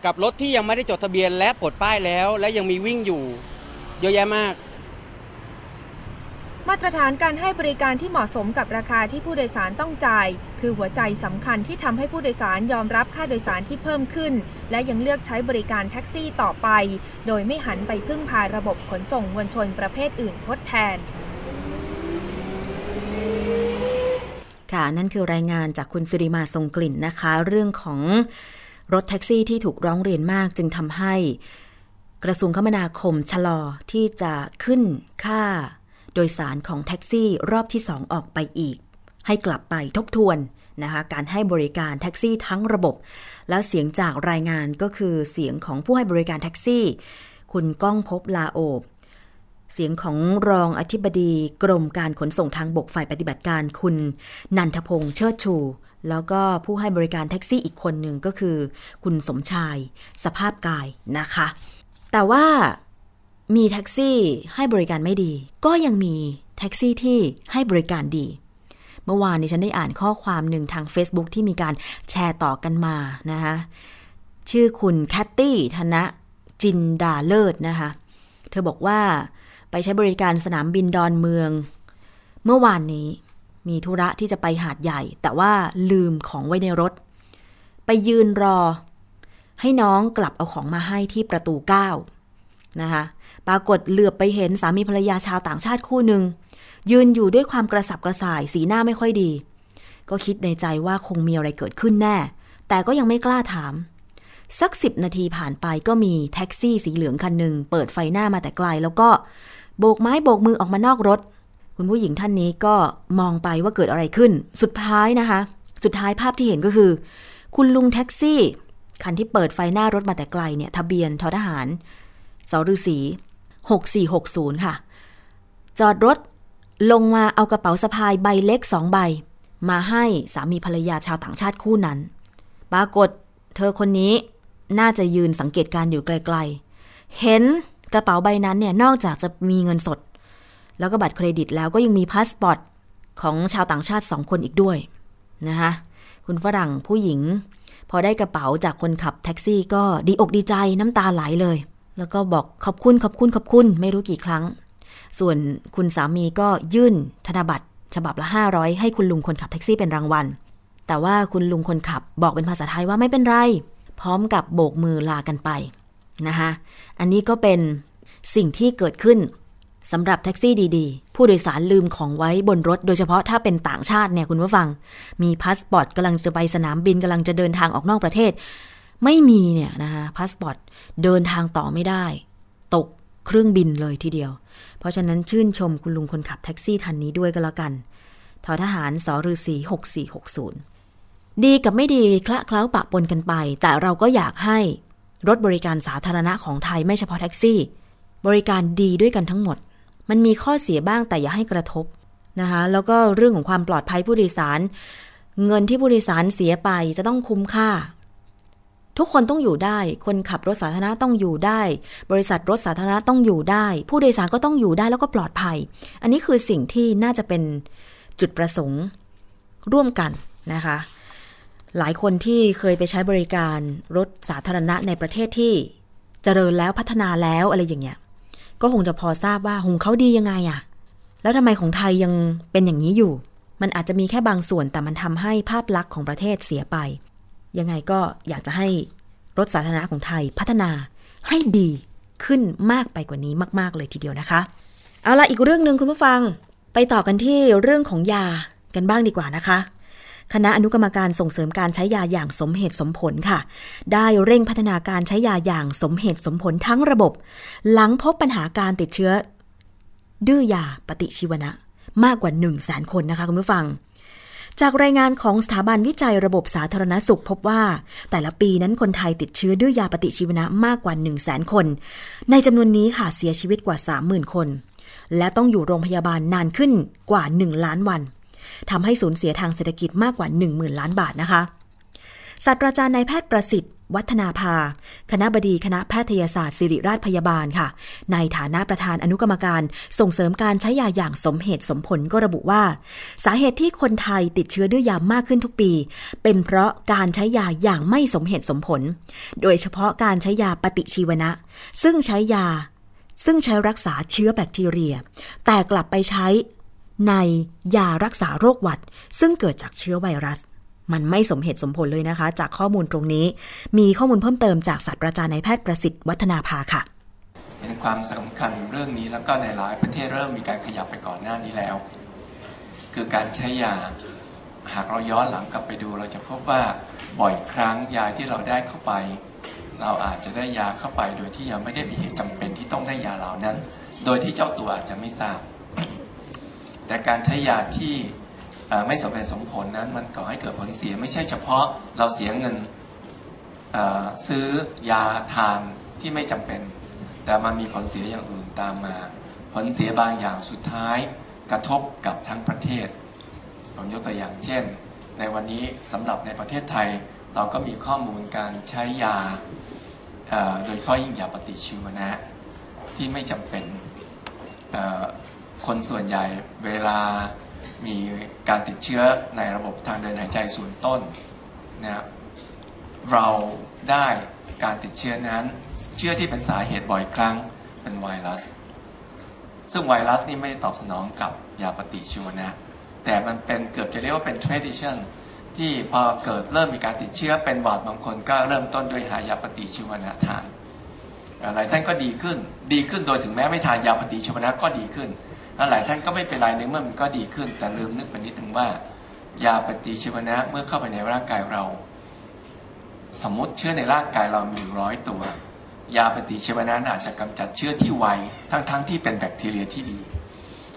กับรถที่ยังไม่ได้จดทะเบียนและปลดป้ายแล้ว และยังมีวิ่งอยู่ เยอะแยะมาก มาตรฐานการให้บริการที่เหมาะสมกับราคาที่ผู้โดยสารต้องจ่าย คือหัวใจสำคัญที่ทำให้ผู้โดยสารยอมรับค่าโดยสารที่เพิ่มขึ้น และยังเลือกใช้บริการแท็กซี่ต่อไป โดยไม่หันไปพึ่งพาระบบขนส่งมวลชนประเภทอื่นทดแทน ค่ะนั่นคือรายงานจากคุณสิริมาทรงกลิ่นนะคะ เรื่องของรถแท็กซี่ที่ถูกร้องเรียนมากจึงทำให้ กระทรวงคมนาคมชะลอที่จะขึ้นค่า โดยสารของแท็กซี่รอบที่2ออกไปอีก ให้กลับไปทบทวนนะคะการให้บริการแท็กซี่ทั้งระบบ แล้วเสียงจากรายงานก็คือเสียงของผู้ให้บริการแท็กซี่ คุณก้องพบลาโอบเสียงของรองอธิบดีกรมการขนส่งทางบกฝ่ายปฏิบัติการคุณ นันทพงษ์เชิดชู แล้วก็ผู้ให้บริการแท็กซี่อีกคนหนึ่งก็คือ คุณสมชาย สภาพกายนะคะ แต่ว่า มีแท็กซี่ให้บริการไม่ดี ก็ยังมีแท็กซี่ที่ให้บริการดี เมื่อวานนี้ฉันได้อ่านข้อความหนึ่งทาง Facebook ที่มีการแชร์ต่อกันมานะคะชื่อคุณแคตตี้ธนะจินดาเลิศนะคะ เธอบอกว่าไปใช้บริการสนามบินดอนเมือง เมื่อวานนี้มีธุระที่จะไปหาดใหญ่ แต่ว่าลืมของไว้ในรถ ไปยืนรอ ให้น้องกลับเอาของมาให้ที่ประตูเก้านะคะ ปรากฏเหลือบไปเห็นสามีภรรยาชาวต่างชาติคู่หนึ่ง ยืนอยู่ด้วยความกระสับกระส่ายสีหน้าไม่ค่อยดี ก็คิดในใจว่าคงมีอะไรเกิดขึ้นแน่ แต่ก็ยังไม่กล้าถาม สักสิบนาทีผ่านไปก็มีแท็กซี่สีเหลืองคันหนึ่งเปิดไฟหน้ามาแต่ไกล แล้วก็โบกไม้โบกมือออกมานอกรถ คุณผู้หญิงท่านนี้ก็มองไปว่าเกิดอะไรขึ้น สุดท้ายนะคะ สุดท้ายภาพที่เห็นก็คือ คุณลุงแท็กซี่ คันที่เปิดไฟหน้ารถมาแต่ไกลเนี่ยทะเบียนทอทหารสฤษี 6460 ค่ะ จอดรถลงมาเอากระเป๋าสะพายใบเล็กสองใบ มาให้สามีภรรยาชาวต่างชาติคู่นั้น ปรากฏเธอคนนี้น่าจะยืนสังเกตการณ์อยู่ไกลๆ เห็นกระเป๋าใบนั้นเนี่ยนอกจากจะมีเงินสด แล้วก็บัตรเครดิตแล้วก็ยังมีพาสปอร์ตของชาวต่างชาติสองคนอีกด้วยนะคะคุณฝรั่งผู้หญิง พอได้กระเป๋าจากคนขับแท็กซี่ก็ดีอกดีใจน้ำตาไหลเลย แล้วก็บอกขอบคุณขอบคุณขอบคุณไม่รู้กี่ครั้ง ส่วนคุณสามีก็ยื่นธนบัตรฉบับละ 500 ให้คุณลุงคนขับแท็กซี่เป็นรางวัล แต่ว่าคุณลุงคนขับบอกเป็นภาษาไทยว่าไม่เป็นไร พร้อมกับโบกมือลากันไปนะคะอันนี้ก็เป็นสิ่งที่เกิดขึ้นสำหรับแท็กซี่ดีๆ ผู้โดยสารลืมของไว้บนรถ โดยเฉพาะถ้าเป็นต่างชาติเนี่ยคุณผู้ฟัง มีพาสปอร์ตกำลังจะไปสนามบินกำลังจะเดินทางออกนอกประเทศ ไม่มีเนี่ยนะคะพาสปอร์ต เดินทางต่อไม่ได้ ตกเครื่องบินเลยทีเดียว เพราะฉะนั้นชื่นชมคุณลุงคนขับแท็กซี่ทันนี้ด้วยก็แล้วกันทอทหารสอฤษี6460 ดีกับไม่ดีคละเคล้าปะปนกันไป แต่เราก็อยากให้รถบริการสาธารณะของไทยไม่เฉพาะแท็กซี่ บริการดีด้วยกันทั้งหมด มันมีข้อเสียบ้างแต่อย่าให้กระทบนะคะแล้วก็เรื่องของความปลอดภัยผู้โดยสาร เงินที่ผู้โดยสารเสียไปจะต้องคุ้มค่า ทุกคนต้องอยู่ได้ คนขับรถสาธารณะต้องอยู่ได้ บริษัทรถสาธารณะต้องอยู่ได้ ผู้โดยสารก็ต้องอยู่ได้แล้วก็ปลอดภัย อันนี้คือสิ่งที่น่าจะเป็นจุดประสงค์ร่วมกันนะคะ หลายคนที่เคยไปใช้บริการรถสาธารณะในประเทศที่เจริญแล้วพัฒนาแล้วอะไรอย่างเงี้ย ก็คงจะพอทราบว่าหงเขาดียังไงอะแล้วทำไมของไทยยังเป็นอย่างนี้อยู่ มันอาจจะมีแค่บางส่วนแต่มันทำให้ภาพลักษณ์ของประเทศเสียไป ยังไงก็อยากจะให้รถสาธารณะของไทยพัฒนาให้ดีขึ้นมากไปกว่านี้มาก ๆ เลยทีเดียวนะคะ เอาละอีกเรื่องหนึ่งคุณผู้ฟัง ไปต่อกันที่เรื่องของยากันบ้างดีกว่านะคะ คณะอนุกรรมการส่งเสริมการใช้ยาอย่างสมเหตุสมผลค่ะ ได้เร่งพัฒนาการใช้ยาอย่างสมเหตุสมผลทั้งระบบ หลังพบปัญหาการติดเชื้อ ดื้อยาปฏิชีวนะ มากกว่า 1 0 0 0 0แสนคนนะคะคุณผู้ฟัง จากรายงานของสถาบันวิจัยระบบสาธารณสุขพบว่า แต่ละปีนั้นคนไทยติดเชื้อด้วยยาปฏิชีวนะมากกว่า 1 0 0 0 0แสนคน ในจำนวนนี้ค่ะเสียชีวิตกว่า 30,000 คน และต้องอยู่โรงพยาบาลนานขึ้นกว่า 1 ล้านวันทำให้สูญเสียทางเศรษฐกิจมากกว่า 10,000 ล้านบาทนะคะศาสตราจารย์นายแพทย์ประสิทธิ์ วัฒนาภา คณะบดีคณะแพทยศาสตร์ศิริราชพยาบาลค่ะ ในฐานะประธานอนุกรรมการส่งเสริมการใช้ยาอย่างสมเหตุสมผลก็ระบุว่า สาเหตุที่คนไทยติดเชื้อดื้อยามากขึ้นทุกปี เป็นเพราะการใช้ยาอย่างไม่สมเหตุสมผล โดยเฉพาะการใช้ยาปฏิชีวนะ ซึ่งใช้ยา ซึ่งใช้รักษาเชื้อแบคทีเรีย แต่กลับไปใช้ในยารักษาโรคหวัด ซึ่งเกิดจากเชื้อไวรัส มันไม่สมเหตุสมผลเลยนะคะ จากข้อมูลตรงนี้ มีข้อมูลเพิ่มเติมจากศาสตราจารย์นายแพทย์ประสิทธิ์วัฒนาภาค่ะเห็นความสำคัญเรื่องนี้แล้วก็ในหลายประเทศเริ่มมีการขยับไปก่อนหน้านี้แล้ว คือการใช้ยาหากเราย้อนหลังกลับไปดู เราจะพบว่าบ่อยครั้งยาที่เราได้เข้าไป เราอาจจะได้ยาเข้าไปโดยที่ยังไม่ได้มีเหตุจำเป็นที่ต้องได้ยาเหล่านั้น โดยที่เจ้าตัวอาจจะไม่ทราบ แต่การใช้ยาที่ ไม่สมเหตุสมผลนั้นมันก่อให้เกิดผลเสีย ไม่ใช่เฉพาะเราเสียเงินซื้อยาทานที่ไม่จำเป็น แต่มันมีผลเสียอย่างอื่นตามมา ผลเสียบางอย่างสุดท้ายกระทบกับทั้งประเทศผมยกตัวอย่างเช่น ในวันนี้สำหรับในประเทศไทยเราก็มีข้อมูลการใช้ยาโดยเฉพาะยิ่งยาปฏิชีวนะที่ไม่จำเป็นคนส่วนใหญ่เวลา มีการติดเชื้อในระบบทางเดินหายใจส่วนต้นนะเราได้การติดเชื้อนั้นเชื้อที่เป็นสาเหตุบ่อยครั้งเป็นไวรัส ซึ่งไวรัสนี่ไม่ได้ตอบสนองกับยาปฏิชีวนะ แต่มันเป็นเกือบจะเรียกว่าเป็น tradition ที่พอเกิดเริ่มมีการติดเชื้อเป็นหวัดบางคนก็เริ่มต้นด้วยหายาปฏิชีวนะทานหลายท่านก็ดีขึ้น ดีขึ้นโดยถึงแม้ไม่ทานยาปฏิชีวนะก็ดีขึ้น แล้วหลายท่านก็ไม่เป็นไรนึกเมื่อมันก็ดีขึ้น แต่ลืมนึกไปนิดนึงว่า ยาปฏิชีวนะเมื่อเข้าไปในร่างกายเรา สมมติเชื้อในร่างกายเรามีร้อยตัว ยาปฏิชีวนะอาจจะกำจัดเชื้อที่ไวทั้งๆทที่เป็นแบคทีเรียที่ดี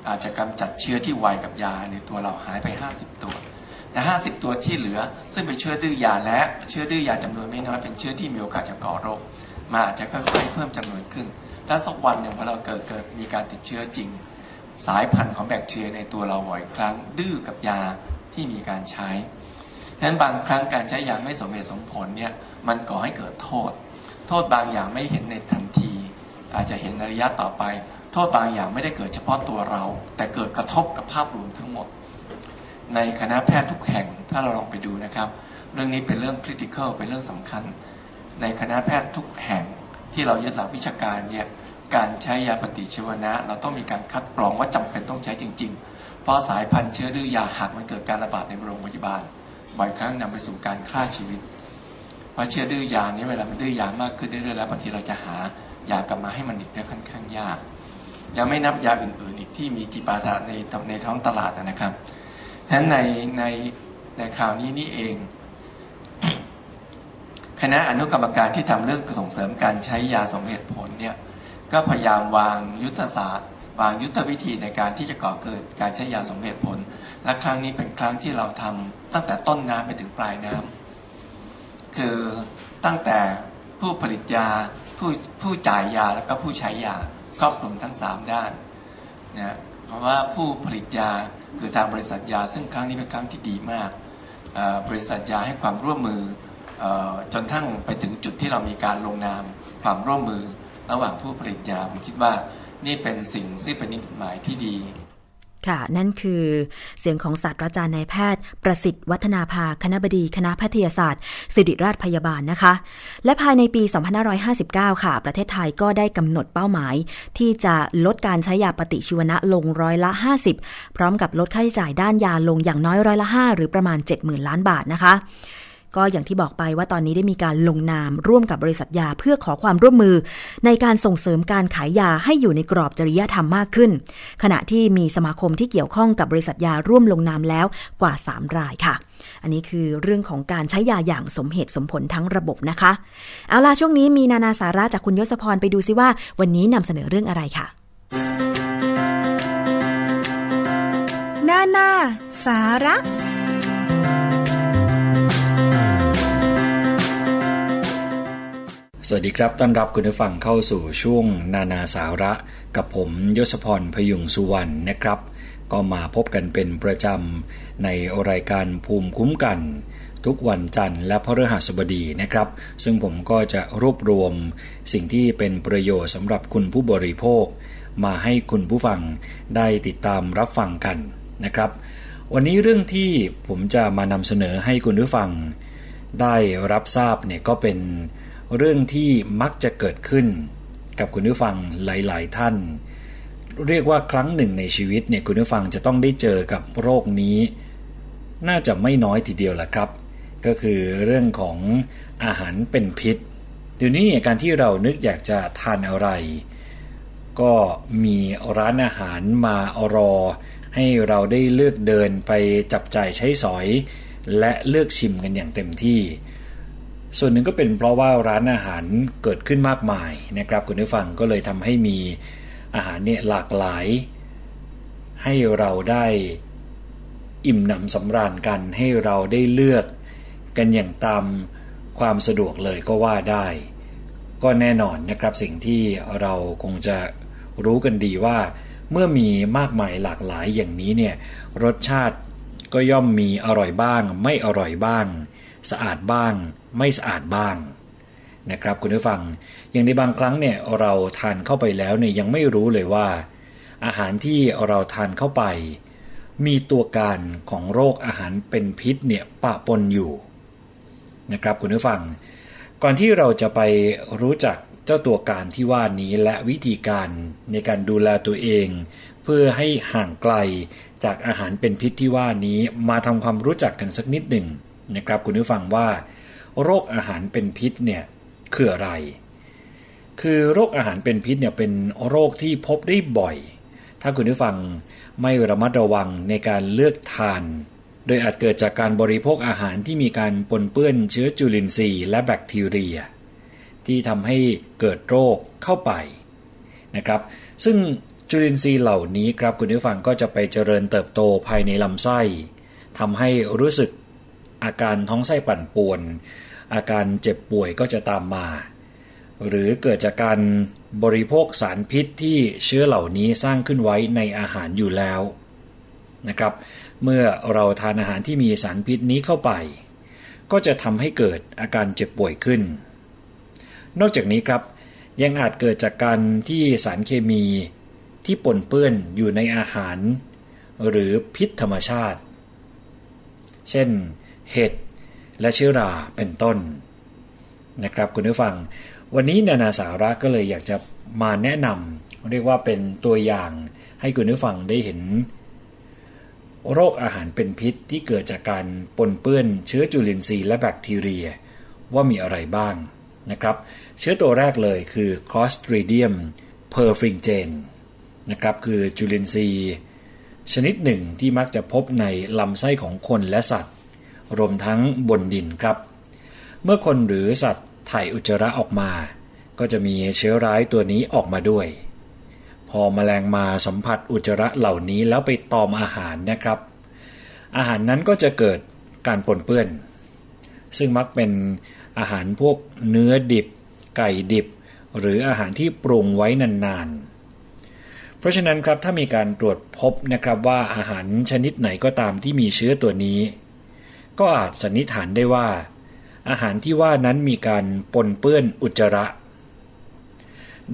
อาจจะกำจัดเชื้อที่ไวกับยาในตัวเราหายไป 50 ตัว แต่ 50 ตัวที่เหลือ ซึ่งเป็นเชื้อดื้อยาและเชื้อดื้อยาจำนวนไม่น้อยเป็นเชื้อที่มีโอกาสจะก่อโรคมาอาจจะค่อยๆเพิ่มจำนวนขึ้นและสักวันหนึ่งพอเราเกิดเกิดมีการติดเชื้อจริง สายพันธุ์ของแบคทีเรียในตัวเราบ่อยครั้ง ดื้อกับยาที่มีการใช้ฉะนั้นบางครั้งการใช้ยาไม่สมเหตุสมผลเนี่ยมันก่อให้เกิดโทษ โทษบางอย่างไม่เห็นในทันที อาจจะเห็นในระยะต่อไป โทษบางอย่างไม่ได้เกิดเฉพาะตัวเรา แต่เกิดกระทบกับภาพรวมทั้งหมด ในคณะแพทย์ทุกแห่งถ้าเราลองไปดูนะครับ เรื่องนี้เป็นเรื่องคริติคอลเป็นเรื่องสำคัญ ในคณะแพทย์ทุกแห่งที่เรายึดหลักวิชาการเนี่ย การใช้ยาปฏิชีวนะ เราต้องมีการคัดกรองว่าจำเป็นต้องใช้จริง ๆ เพราะสายพันธุ์เชื้อดื้อยาหากมันเกิดการระบาดในโรงพยาบาลบ่อยครั้งนำไปสู่การฆ่าชีวิต เพราะเชื้อดื้อยานี้เวลามันดื้อยามากขึ้นเรื่อยๆแล้วบางทีเราจะหายากลับมาให้มันอีกได้ค่อนข้างยากยังไม่นับยาอื่นๆ อีกที่มีจิปาถะในในท้องตลาดนะครับฉะนั้นในในในคราวนี้นี่เอง คณะอนุกรรมการที่ทำเรื่องส่งเสริมการใช้ยาสมเหตุผลเนี่ย ก็พยายามวางยุทธศาสตร์ วางยุทธวิธีในการที่จะก่อเกิดการใช้ยาสมเหตุผล และครั้งนี้เป็นครั้งที่เราทำตั้งแต่ต้นน้ำไปถึงปลายน้ำคือตั้งแต่ผู้ผลิตยาผู้ผู้จ่ายยาแล้วก็ผู้ใช้ยาครอบคลุมทั้ง 3 ด้านนะเพราะว่าผู้ผลิตยาคือทางบริษัทยา ซึ่งครั้งนี้เป็นครั้งที่ดีมาก บริษัทยาให้ความร่วมมือจนทั้งไปถึงจุดที่เรามีการลงนามความร่วมมือ ระหว่างผู้ผลิตยาผมคิดว่านี่เป็นสิ่งที่เป็นนิมิตหมายที่ดี ค่ะ นั่นคือเสียงของศาสตราจารย์นายแพทย์ ประสิทธิ์วัฒนาภาคณะบดี คณะแพทยศาสตร์ ศิริราชพยาบาลนะคะ และภายในปี 2559 ค่ะ ประเทศไทยก็ได้กำหนดเป้าหมาย ที่จะลดการใช้ยาปฏิชีวนะลงร้อยละ 50 พร้อมกับลดค่าใช้จ่ายด้านยาลงอย่างน้อยร้อยละ 5 หรือประมาณ 70,000 ล้านบาทนะคะ ก็อย่างที่บอกไปว่าตอนนี้ได้มีการลงนามร่วมกับบริษัทยาเพื่อขอความร่วมมือ ในการส่งเสริมการขายยาให้อยู่ในกรอบจริยธรรมมากขึ้น ขณะที่มีสมาคมที่เกี่ยวข้องกับบริษัทยาร่วมลงนามแล้วกว่า 3 รายค่ะ อันนี้คือเรื่องของการใช้ยาอย่างสมเหตุสมผลทั้งระบบนะคะ เอาล่ะช่วงนี้มีนานาสาระจากคุณยศพรไปดูซิว่า วันนี้นำเสนอเรื่องอะไรค่ะนานาสาระ สวัสดีครับ ต้อนรับคุณผู้ฟังเข้าสู่ช่วงนานาสาระ กับผมยศพรพยุงสุวรรณนะครับ ก็มาพบกันเป็นประจำในรายการภูมิคุ้มกัน ทุกวันจันทร์และพฤหัสบดีนะครับ ซึ่งผมก็จะรวบรวมสิ่งที่เป็นประโยชน์สำหรับคุณผู้บริโภค มาให้คุณผู้ฟังได้ติดตามรับฟังกันนะครับ วันนี้เรื่องที่ผมจะมานำเสนอให้คุณผู้ฟัง ได้รับทราบเนี่ยก็เป็น เรื่องที่มักจะเกิดขึ้น กับคุณผู้ฟังหลาย ๆ ท่าน เรียกว่าครั้งหนึ่งในชีวิตเนี่ยคุณผู้ฟังจะต้องได้เจอกับโรคนี้ น่าจะไม่น้อยทีเดียวแหละครับ ก็คือเรื่องของอาหารเป็นพิษเดี๋ยวนี้เนี่ยการที่เรานึกอยากจะทานอะไร ก็มีร้านอาหารมารอ ให้เราได้เลือกเดินไปจับจ่ายใช้สอย และเลือกชิมกันอย่างเต็มที่ ส่วนหนึ่งก็เป็นเพราะว่าร้านอาหารเกิดขึ้นมากมายนะครับคุณผู้ฟังก็เลยทำให้มีอาหารเนี่ยหลากหลาย ให้เราได้อิ่มหนำสำราญกันให้เราได้เลือกกันอย่างตามความสะดวกเลยก็ว่าได้ ก็แน่นอนนะครับสิ่งที่เราคงจะรู้กันดีว่า เมื่อมีมากมายหลากหลายอย่างนี้เนี่ยรสชาติก็ย่อมมีอร่อยบ้าง ไม่อร่อยบ้าง สะอาดบ้าง ไม่สะอาดบ้างนะครับคุณผู้ฟัง อย่างในบางครั้งเนี่ยเราทานเข้าไปแล้วเนี่ยยังไม่รู้เลยว่า อาหารที่เราทานเข้าไป มีตัวการของโรคอาหารเป็นพิษเนี่ยปะปนอยู่นะครับคุณผู้ฟัง ก่อนที่เราจะไปรู้จักเจ้าตัวการที่ว่านี้และวิธีการในการดูแลตัวเอง เพื่อให้ห่างไกลจากอาหารเป็นพิษที่ว่านี้มาทำความรู้จักกันสักนิดหนึ่ง นะครับคุณผู้ฟังว่า โรคอาหารเป็นพิษเนี่ยคืออะไร คือโรคอาหารเป็นพิษเนี่ยเป็นโรคที่พบได้บ่อย ถ้าคุณผู้ฟังไม่ระมัดระวังในการเลือกทาน โดยอาจเกิดจากการบริโภคอาหารที่มีการปนเปื้อนเชื้อจุลินทรีย์และแบคทีเรีย ที่ทำให้เกิดโรคเข้าไปนะครับ ซึ่งจุลินทรีย์เหล่านี้ครับคุณผู้ฟังก็จะไปเจริญเติบโตภายในลำไส้ทำให้รู้สึก อาการท้องไส้ปั่นป่วน อาการเจ็บป่วยก็จะตามมา หรือเกิดจากการบริโภคสารพิษที่เชื้อเหล่านี้สร้างขึ้นไว้ในอาหารอยู่แล้วนะครับ เมื่อเราทานอาหารที่มีสารพิษนี้เข้าไป ก็จะทำให้เกิดอาการเจ็บป่วยขึ้น นอกจากนี้ครับยังอาจเกิดจากการที่สารเคมีที่ปนเปื้อนอยู่ในอาหาร หรือพิษธรรมชาติ เช่น เห็ด และเชื้อราเป็นต้น นะครับคุณผู้ฟัง วันนี้นานาสาระก็เลยอยากจะมาแนะนำเรียกว่าเป็นตัวอย่างให้คุณผู้ฟังได้เห็น โรคอาหารเป็นพิษที่เกิดจากการปนเปื้อนเชื้อจุลินทรีย์และแบคทีเรีย ว่ามีอะไรบ้างนะครับเชื้อตัวแรกเลยคือ Clostridium perfringens นะครับคือจุลินทรีย์ ชนิดหนึ่งที่มักจะพบในลำไส้ของคนและสัตว์ รวมทั้งบนดินครับ เมื่อคนหรือสัตว์ถ่ายอุจจาระออกมา ก็จะมีเชื้อร้ายตัวนี้ออกมาด้วย พอมแมลงมาสัมผัสอุจจาระเหล่านี้แล้วไปตอมอาหารนะครับ อาหารนั้นก็จะเกิดการปนเปื้อน ซึ่งมักเป็นอาหารพวกเนื้อดิบ ไก่ดิบ หรืออาหารที่ปรุงไว้นานๆ เพราะฉะนั้นครับถ้ามีการตรวจพบนะครับว่าอาหารชนิดไหนก็ตามที่มีเชื้อตัวนี้ ก็อาจสันนิษฐานได้ว่า อาหารที่ว่านั้นมีการปนเปื้อนอุจจาระ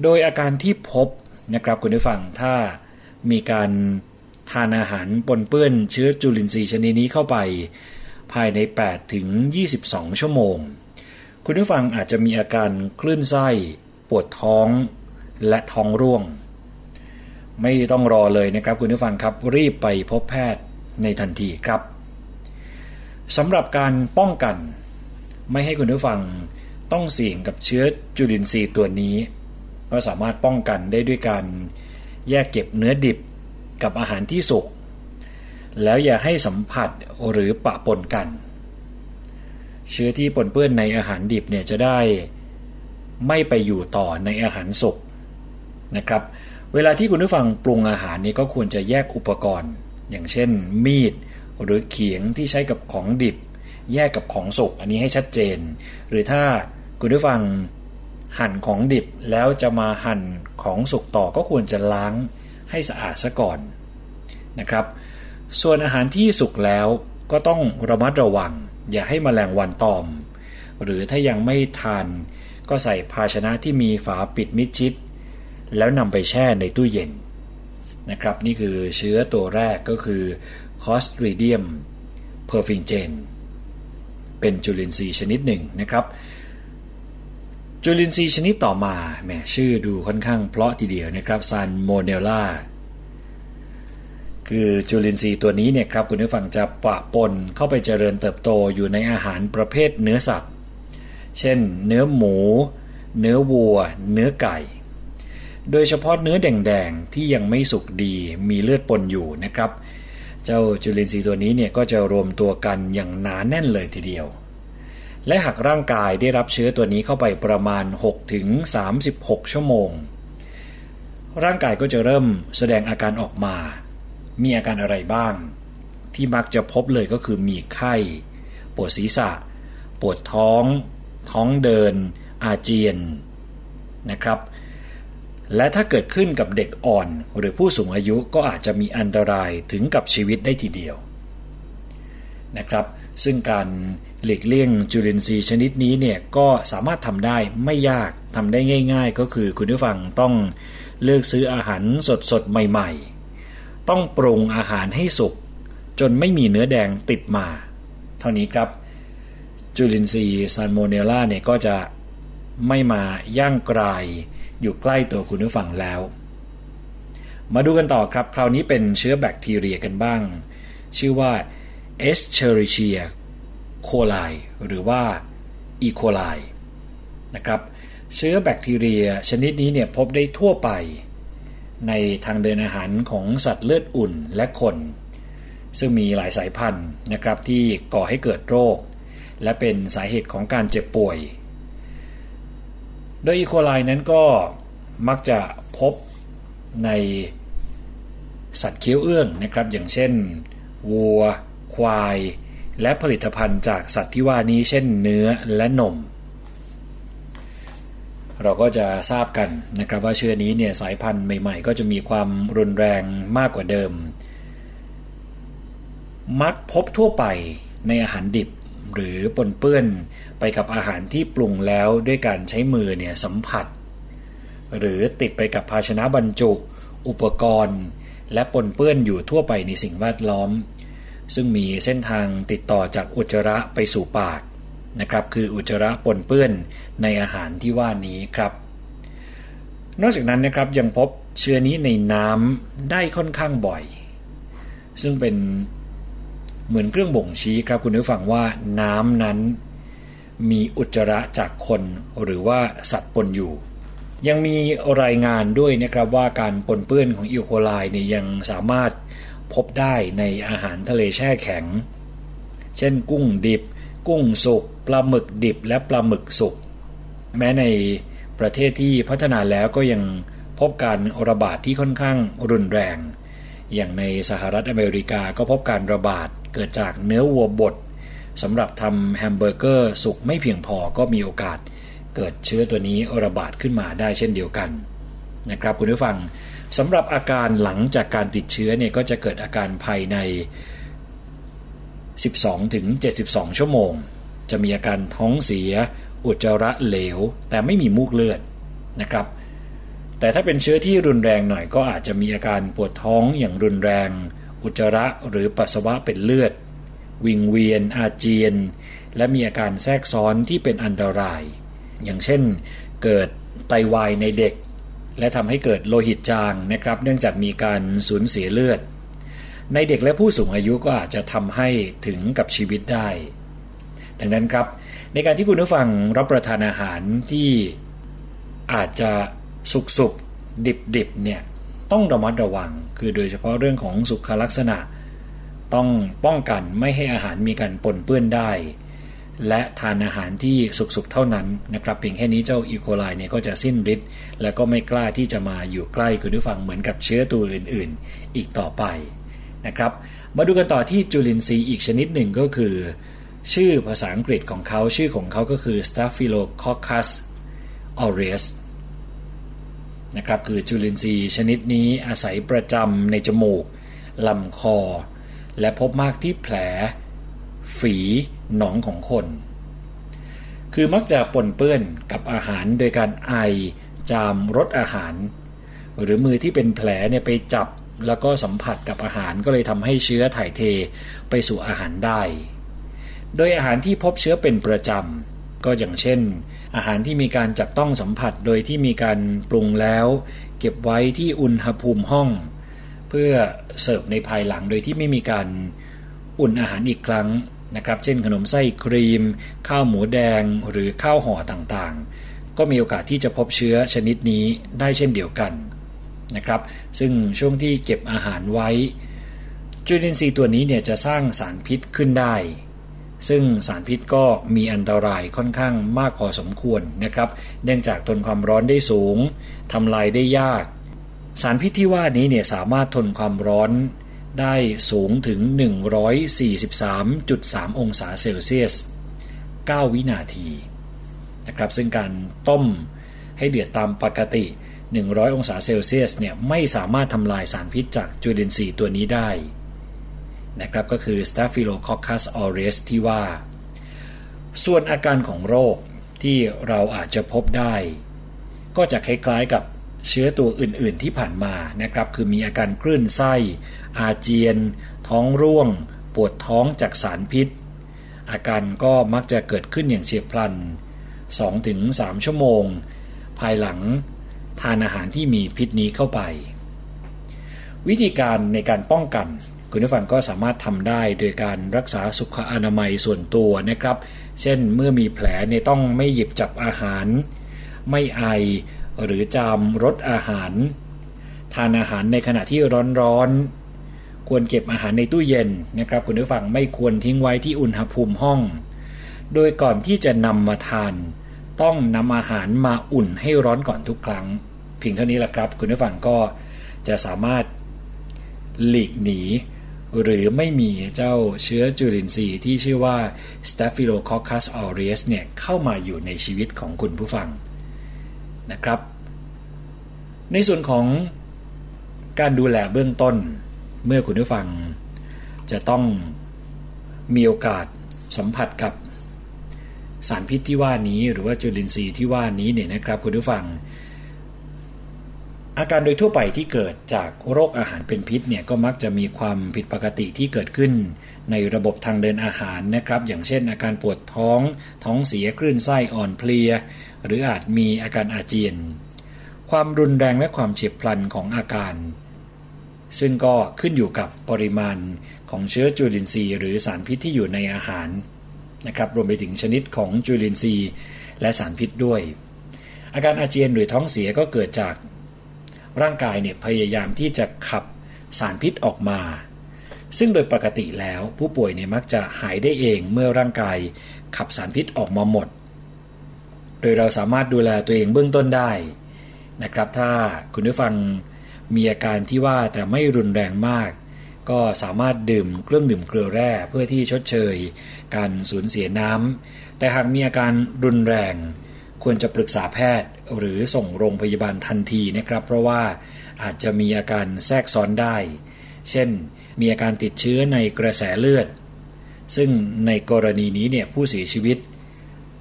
โดยอาการที่พบนะครับคุณผู้ฟังถ้ามีการทานอาหารปนเปื้อนเชื้อจุลินทรีย์ชนิดนี้เข้าไป ภายใน 8 ถึง 22 ชั่วโมง คุณผู้ฟังอาจจะมีอาการคลื่นไส้ ปวดท้องและท้องร่วง ไม่ต้องรอเลยนะครับคุณผู้ฟังครับรีบไปพบแพทย์ในทันทีครับ สำหรับการป้องกัน ไม่ให้คุณผู้ฟังต้องเสี่ยงกับเชื้อจุลินทรีย์ตัวนี้ ก็สามารถป้องกันได้ด้วยการแยกเก็บเนื้อดิบกับอาหารที่สุก แล้วอย่าให้สัมผัสหรือปะปนกัน เชื้อที่ปนเปื้อนในอาหารดิบเนี่ยจะได้ไม่ไปอยู่ต่อในอาหารสุกนะครับ เวลาที่คุณผู้ฟังปรุงอาหารนี้ก็ควรจะแยกอุปกรณ์ อย่างเช่น มีด หรือเขียงที่ใช้กับของดิบ แยกกับของสุกอันนี้ให้ชัดเจน หรือถ้าคุณผู้ฟังหั่นของดิบแล้วจะมาหั่นของสุกต่อก็ควรจะล้างให้สะอาดซะก่อนนะครับ ส่วนอาหารที่สุกแล้วก็ต้องระมัดระวัง อย่าให้มแมลงวันตอม หรือถ้ายังไม่ทาน ก็ใส่ภาชนะที่มีฝาปิดมิดชิด แล้วนำไปแช่ในตู้เย็นนะครับ นี่คือเชื้อตัวแรกก็คือ Clostridium perfringens เป็นจุลินทรีย์ชนิดหนึ่งนะครับ จุลินทรีย์ชนิดต่อมาแหมชื่อดูค่อนข้างเพราะทีเดียวนะครับซันโมเนลล่าคือจุลินทรีย์ตัวนี้เนี่ยครับคุณผู้ฟังจะปะปนเข้าไปเจริญเติบโตอยู่ในอาหารประเภทเนื้อสัตว์ เช่น เนื้อหมู เนื้อวัว เนื้อไก่ โดยเฉพาะเนื้อแดงๆที่ยังไม่สุกดีมีเลือดปนอยู่นะครับ เจ้าจุลินทรีย์ตัวนี้เนี่ยก็จะรวมตัวกันอย่างหนาแน่นเลยทีเดียว และหากร่างกายได้รับเชื้อตัวนี้เข้าไปประมาณ 6 ถึง 36 ชั่วโมง ร่างกายก็จะเริ่มแสดงอาการออกมา มีอาการอะไรบ้าง ที่มักจะพบเลยก็คือมีไข้ ปวดศีรษะ ปวดท้อง ท้องเดิน อาเจียนนะครับ และถ้าเกิดขึ้นกับเด็กอ่อน หรือผู้สูงอายุก็อาจจะมีอันตรายถึงกับชีวิตได้ทีเดียวนะครับ ซึ่งการหลีกเลี่ยงจุลินทรีย์ชนิดนี้เนี่ยก็สามารถทำได้ไม่ยากทำได้ง่าย ๆ ก็คือคุณผู้ฟังต้องเลือกซื้ออาหารสดๆ ใหม่ๆ ต้องปรุงอาหารให้สุกจนไม่มีเนื้อแดงติดมา เท่านี้ครับ จุลินทรีย์ซานโมเนล่าเนี่ยก็จะไม่มาย่างกลาย อยู่ใกล้ตัวคุณผู้ฟังแล้ว มาดูกันต่อครับ คราวนี้เป็นเชื้อแบคทีเรียกันบ้าง ชื่อว่า Escherichia coli หรือว่า E. coli นะครับ เชื้อแบคทีเรียชนิดนี้เนี่ยพบได้ทั่วไป ในทางเดินอาหารของสัตว์เลือดอุ่นและคน ซึ่งมีหลายสายพันธุ์นะครับที่ก่อให้เกิดโรค และเป็นสาเหตุของการเจ็บป่วย โดยอีโคไลนั้นก็มักจะพบในสัตว์เคี้ยวเอื้องนะครับ อย่างเช่น วัว ควาย และผลิตภัณฑ์จากสัตว์ที่ว่านี้เช่นเนื้อและนม เราก็จะทราบกันนะครับว่าเชื้อนี้เนี่ยสายพันธุ์ใหม่ๆ ก็จะมีความรุนแรงมากกว่าเดิม มักพบทั่วไปในอาหารดิบ หรือปนเปื้อนไปกับอาหารที่ปรุงแล้วด้วยการใช้มือเนี่ยสัมผัส หรือติดไปกับภาชนะบรรจุ อุปกรณ์ และปนเปื้อนอยู่ทั่วไปในสิ่งแวดล้อม ซึ่งมีเส้นทางติดต่อจากอุจจาระไปสู่ปากนะครับคืออุจจาระปนเปื้อนในอาหารที่ว่านี้ครับ นอกจากนั้นนะครับยังพบเชื้อนี้ในน้ำได้ค่อนข้างบ่อย ซึ่งเป็น เหมือนเครื่องบ่งชี้ครับคุณผู้ฟังว่าน้ำนั้น มีอุจจาระจากคนหรือว่าสัตว์ปนอยู่ ยังมีรายงานด้วยนะครับว่าการปนเปื้อนของอีโคไลเนี่ยยังสามารถพบได้ในอาหารทะเลแช่แข็ง เช่นกุ้งดิบ กุ้งสุกปลาหมึกดิบและปลาหมึกสุก แม้ในประเทศที่พัฒนาแล้วก็ยังพบการระบาดที่ค่อนข้างรุนแรง อย่างในสหรัฐอเมริกาก็พบการระบาด เกิดจากเนื้อวัวบดสำหรับทำแฮมเบอร์เกอร์สุกไม่เพียงพอก็มีโอกาส เกิดเชื้อตัวนี้ระบาดขึ้นมาได้เช่นเดียวกันนะครับคุณผู้ฟังสำหรับอาการหลังจากการติดเชื้อเนี่ยก็จะเกิดอาการภายใน 12ถึง72 ชั่วโมง จะมีอาการท้องเสีย อุจจาระเหลว แต่ไม่มีมูกเลือดนะครับ แต่ถ้าเป็นเชื้อที่รุนแรงหน่อยก็อาจจะมีอาการปวดท้องอย่างรุนแรง อุจจาระหรือปัสสาวะเป็นเลือด วิงเวียน อาเจียน และมีอาการแทรกซ้อนที่เป็นอันตราย อย่างเช่น เกิดไตาวายในเด็ก และทำให้เกิดโลหิตจางนะครับ เนื่องจากมีการสูญเสียเลือด ในเด็กและผู้สูงอายุก็อาจจะทำให้ถึงกับชีวิตได้ ดังนั้นครับ ในการที่คุณผู้ฟังรับประทานอาหารที่อาจจะสุกสุกดิบดิบเนี่ย ต้องระมัดระวัง คือโดยเฉพาะเรื่องของสุขลักษณะ ต้องป้องกันไม่ให้อาหารมีการปนเปื้อนได้ และทานอาหารที่สุกๆเท่านั้นนะครับเพียงแค่นี้เจ้าอีโคไลเนี่ยก็จะสิ้นฤทธิ์และก็ไม่กล้าที่จะมาอยู่ใกล้คุณผู้ฟังเหมือนกับเชื้อตัวอื่นๆ อีกต่อไปนะครับมาดูกันต่อที่จุลินทรีย์อีกชนิดหนึ่งก็คือ ชื่อภาษาอังกฤษของเขาชื่อของเขาก็คือ Staphylococcus aureus นะครับคือจุลินทรีย์ชนิดนี้อาศัยประจำในจมูกลำคอ และพบมากที่แผล ฝีหนองของคน คือมักจะปนเปื้อนกับอาหารโดยการไอจามรสอาหาร หรือมือที่เป็นแผลเนี่ยไปจับแล้วก็สัมผัสกับอาหารก็เลยทำให้เชื้อถ่ายเทไปสู่อาหารได้ โดยอาหารที่พบเชื้อเป็นประจำ ก็อย่างเช่น อาหารที่มีการจับต้องสัมผัสโดยที่มีการปรุงแล้ว เก็บไว้ที่อุณหภูมิห้อง เพื่อเสิร์ฟในภายหลังโดยที่ไม่มีการอุ่นอาหารอีกครั้งนะครับ เช่น ขนมไส้ครีม ข้าวหมูแดงหรือข้าวห่อต่างๆ ก็มีโอกาสที่จะพบเชื้อชนิดนี้ได้เช่นเดียวกันนะครับ ซึ่งช่วงที่เก็บอาหารไว้จุลินทรีย์ตัวนี้เนี่ยจะสร้างสารพิษขึ้นได้ ซึ่งสารพิษก็มีอันตรายค่อนข้างมากพอสมควรนะครับ เนื่องจากทนความร้อนได้สูงทำลายได้ยาก สารพิษที่ว่านี้เนี่ยสามารถทนความร้อนได้สูงถึง 143.3 องศาเซลเซียส 9 วินาทีนะครับ ซึ่งการต้มให้เดือดตามปกติ 100 องศาเซลเซียสเนี่ยไม่สามารถทำลายสารพิษจากจุลินทรีย์ตัวนี้ได้ นะครับก็คือ Staphylococcus aureus ที่ว่า ส่วนอาการของโรคที่เราอาจจะพบได้ ก็จะคล้ายๆกับเชื้อตัวอื่นๆที่ผ่านมานะครับ คือมีอาการคลื่นไส้ อาเจียน ท้องร่วง ปวดท้องจากสารพิษ อาการก็มักจะเกิดขึ้นอย่างเฉียบพลัน 2-3 ชั่วโมง ภายหลังทานอาหารที่มีพิษนี้เข้าไป วิธีการในการป้องกัน คุณผู้ฟังก็สามารถทำได้โดยการรักษาสุขอนามัยส่วนตัวนะครับ เช่นเมื่อมีแผลเนี่ยต้องไม่หยิบจับอาหาร ไม่ไอหรือจามรสอาหาร ทานอาหารในขณะที่ร้อนๆควรเก็บอาหารในตู้เย็นนะครับ คุณผู้ฟังไม่ควรทิ้งไว้ที่อุณหภูมิห้อง โดยก่อนที่จะนำมาทาน ต้องนำอาหารมาอุ่นให้ร้อนก่อนทุกครั้งเพียงเท่านี้แหละครับ คุณผู้ฟังก็จะสามารถหลีกหนี หรือไม่มีเจ้าเชื้อจุลินทรีย์ที่ชื่อว่า Staphylococcus aureus เนี่ยเข้ามาอยู่ในชีวิตของคุณผู้ฟังนะครับ ในส่วนของการดูแลเบื้องต้น เมื่อคุณผู้ฟัง จะต้องมีโอกาสสัมผัสกับสารพิษที่ว่านี้ หรือว่าจุลินทรีย์ที่ว่านี้เนี่ยนะครับคุณผู้ฟัง อาการโดยทั่วไปที่เกิดจากโรคอาหารเป็นพิษเนี่ยก็มักจะมีความผิดปกติที่เกิดขึ้น ในระบบทางเดินอาหารนะครับ อย่างเช่น อาการปวดท้อง ท้องเสียคลื่นไส้อ่อนเพลีย หรืออาจมีอาการอาเจียน ความรุนแรงและความเฉียบพลันของอาการ ซึ่งก็ขึ้นอยู่กับปริมาณของเชื้อจุลินทรีย์หรือสารพิษที่อยู่ในอาหารนะครับรวมไปถึงชนิดของจุลินทรีย์และสารพิษด้วย อาการอาเจียนหรือท้องเสียก็เกิดจาก ร่างกายเนี่ยพยายามที่จะขับสารพิษออกมา ซึ่งโดยปกติแล้วผู้ป่วยเนี่ยมักจะหายได้เองเมื่อร่างกายขับสารพิษออกมาหมด โดยเราสามารถดูแลตัวเองเบื้องต้นได้นะครับ ถ้าคุณผู้ฟังมีอาการที่ว่าแต่ไม่รุนแรงมาก ก็สามารถดื่มเครื่องดื่มเกลือแร่เพื่อที่ชดเชย การสูญเสียน้ำแต่หากมีอาการรุนแรง ควรจะปรึกษาแพทย์ หรือส่งโรงพยาบาลทันทีนะครับ เพราะว่าอาจจะมีอาการแทรกซ้อนได้ เช่น มีอาการติดเชื้อในกระแสเลือด ซึ่งในกรณีนี้เนี่ยผู้เสียชีวิต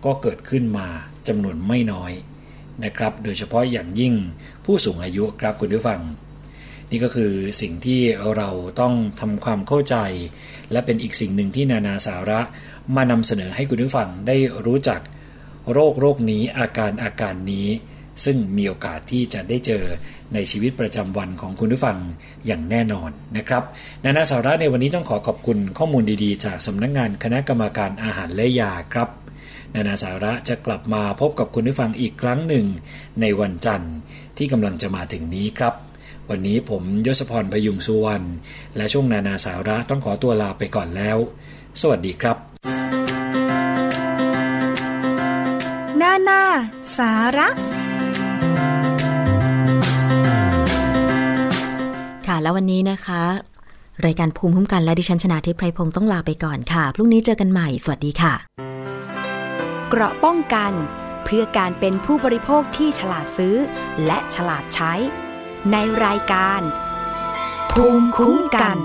ก็เกิดขึ้นมาจำนวนไม่น้อยนะครับ โดยเฉพาะอย่างยิ่งผู้สูงอายุครับคุณผู้ฟัง นี่ก็คือสิ่งที่เราต้องทำความเข้าใจ และเป็นอีกสิ่งหนึ่งที่นานาสาระมานำเสนอให้คุณผู้ฟังได้รู้จัก โรคโรคนี้อาการอาการนี้ ซึ่งมีโอกาสที่จะได้เจอในชีวิตประจำวันของคุณผู้ฟังอย่างแน่นอนนะครับนานาสาระในวันนี้ต้องขอขอบคุณข้อมูลดีๆ จากสำนักงงานคณะกรรมการอาหารและยาครับนานาสาระจะกลับมาพบกับคุณผู้ฟังอีกครั้งหนึ่ง ในวันจันทร์ที่กำลังจะมาถึงนี้ครับ วันนี้ผมยศพรพยุงสุวรรณและช่วงนานาสาระต้องขอตัวลาไปก่อนแล้ว สวัสดีครับ นานาสาระค่ะแล้ววันนี้นะคะ รายการภูมิคุ้มกันและดิฉันชนะทิพไพรพงศ์ต้องลาไปก่อนค่ะ พรุ่งนี้เจอกันใหม่ สวัสดีค่ะ เกราะป้องกัน เพื่อการเป็นผู้บริโภคที่ฉลาดซื้อ และฉลาดใช้ ในรายการ ภูมิคุ้มกัน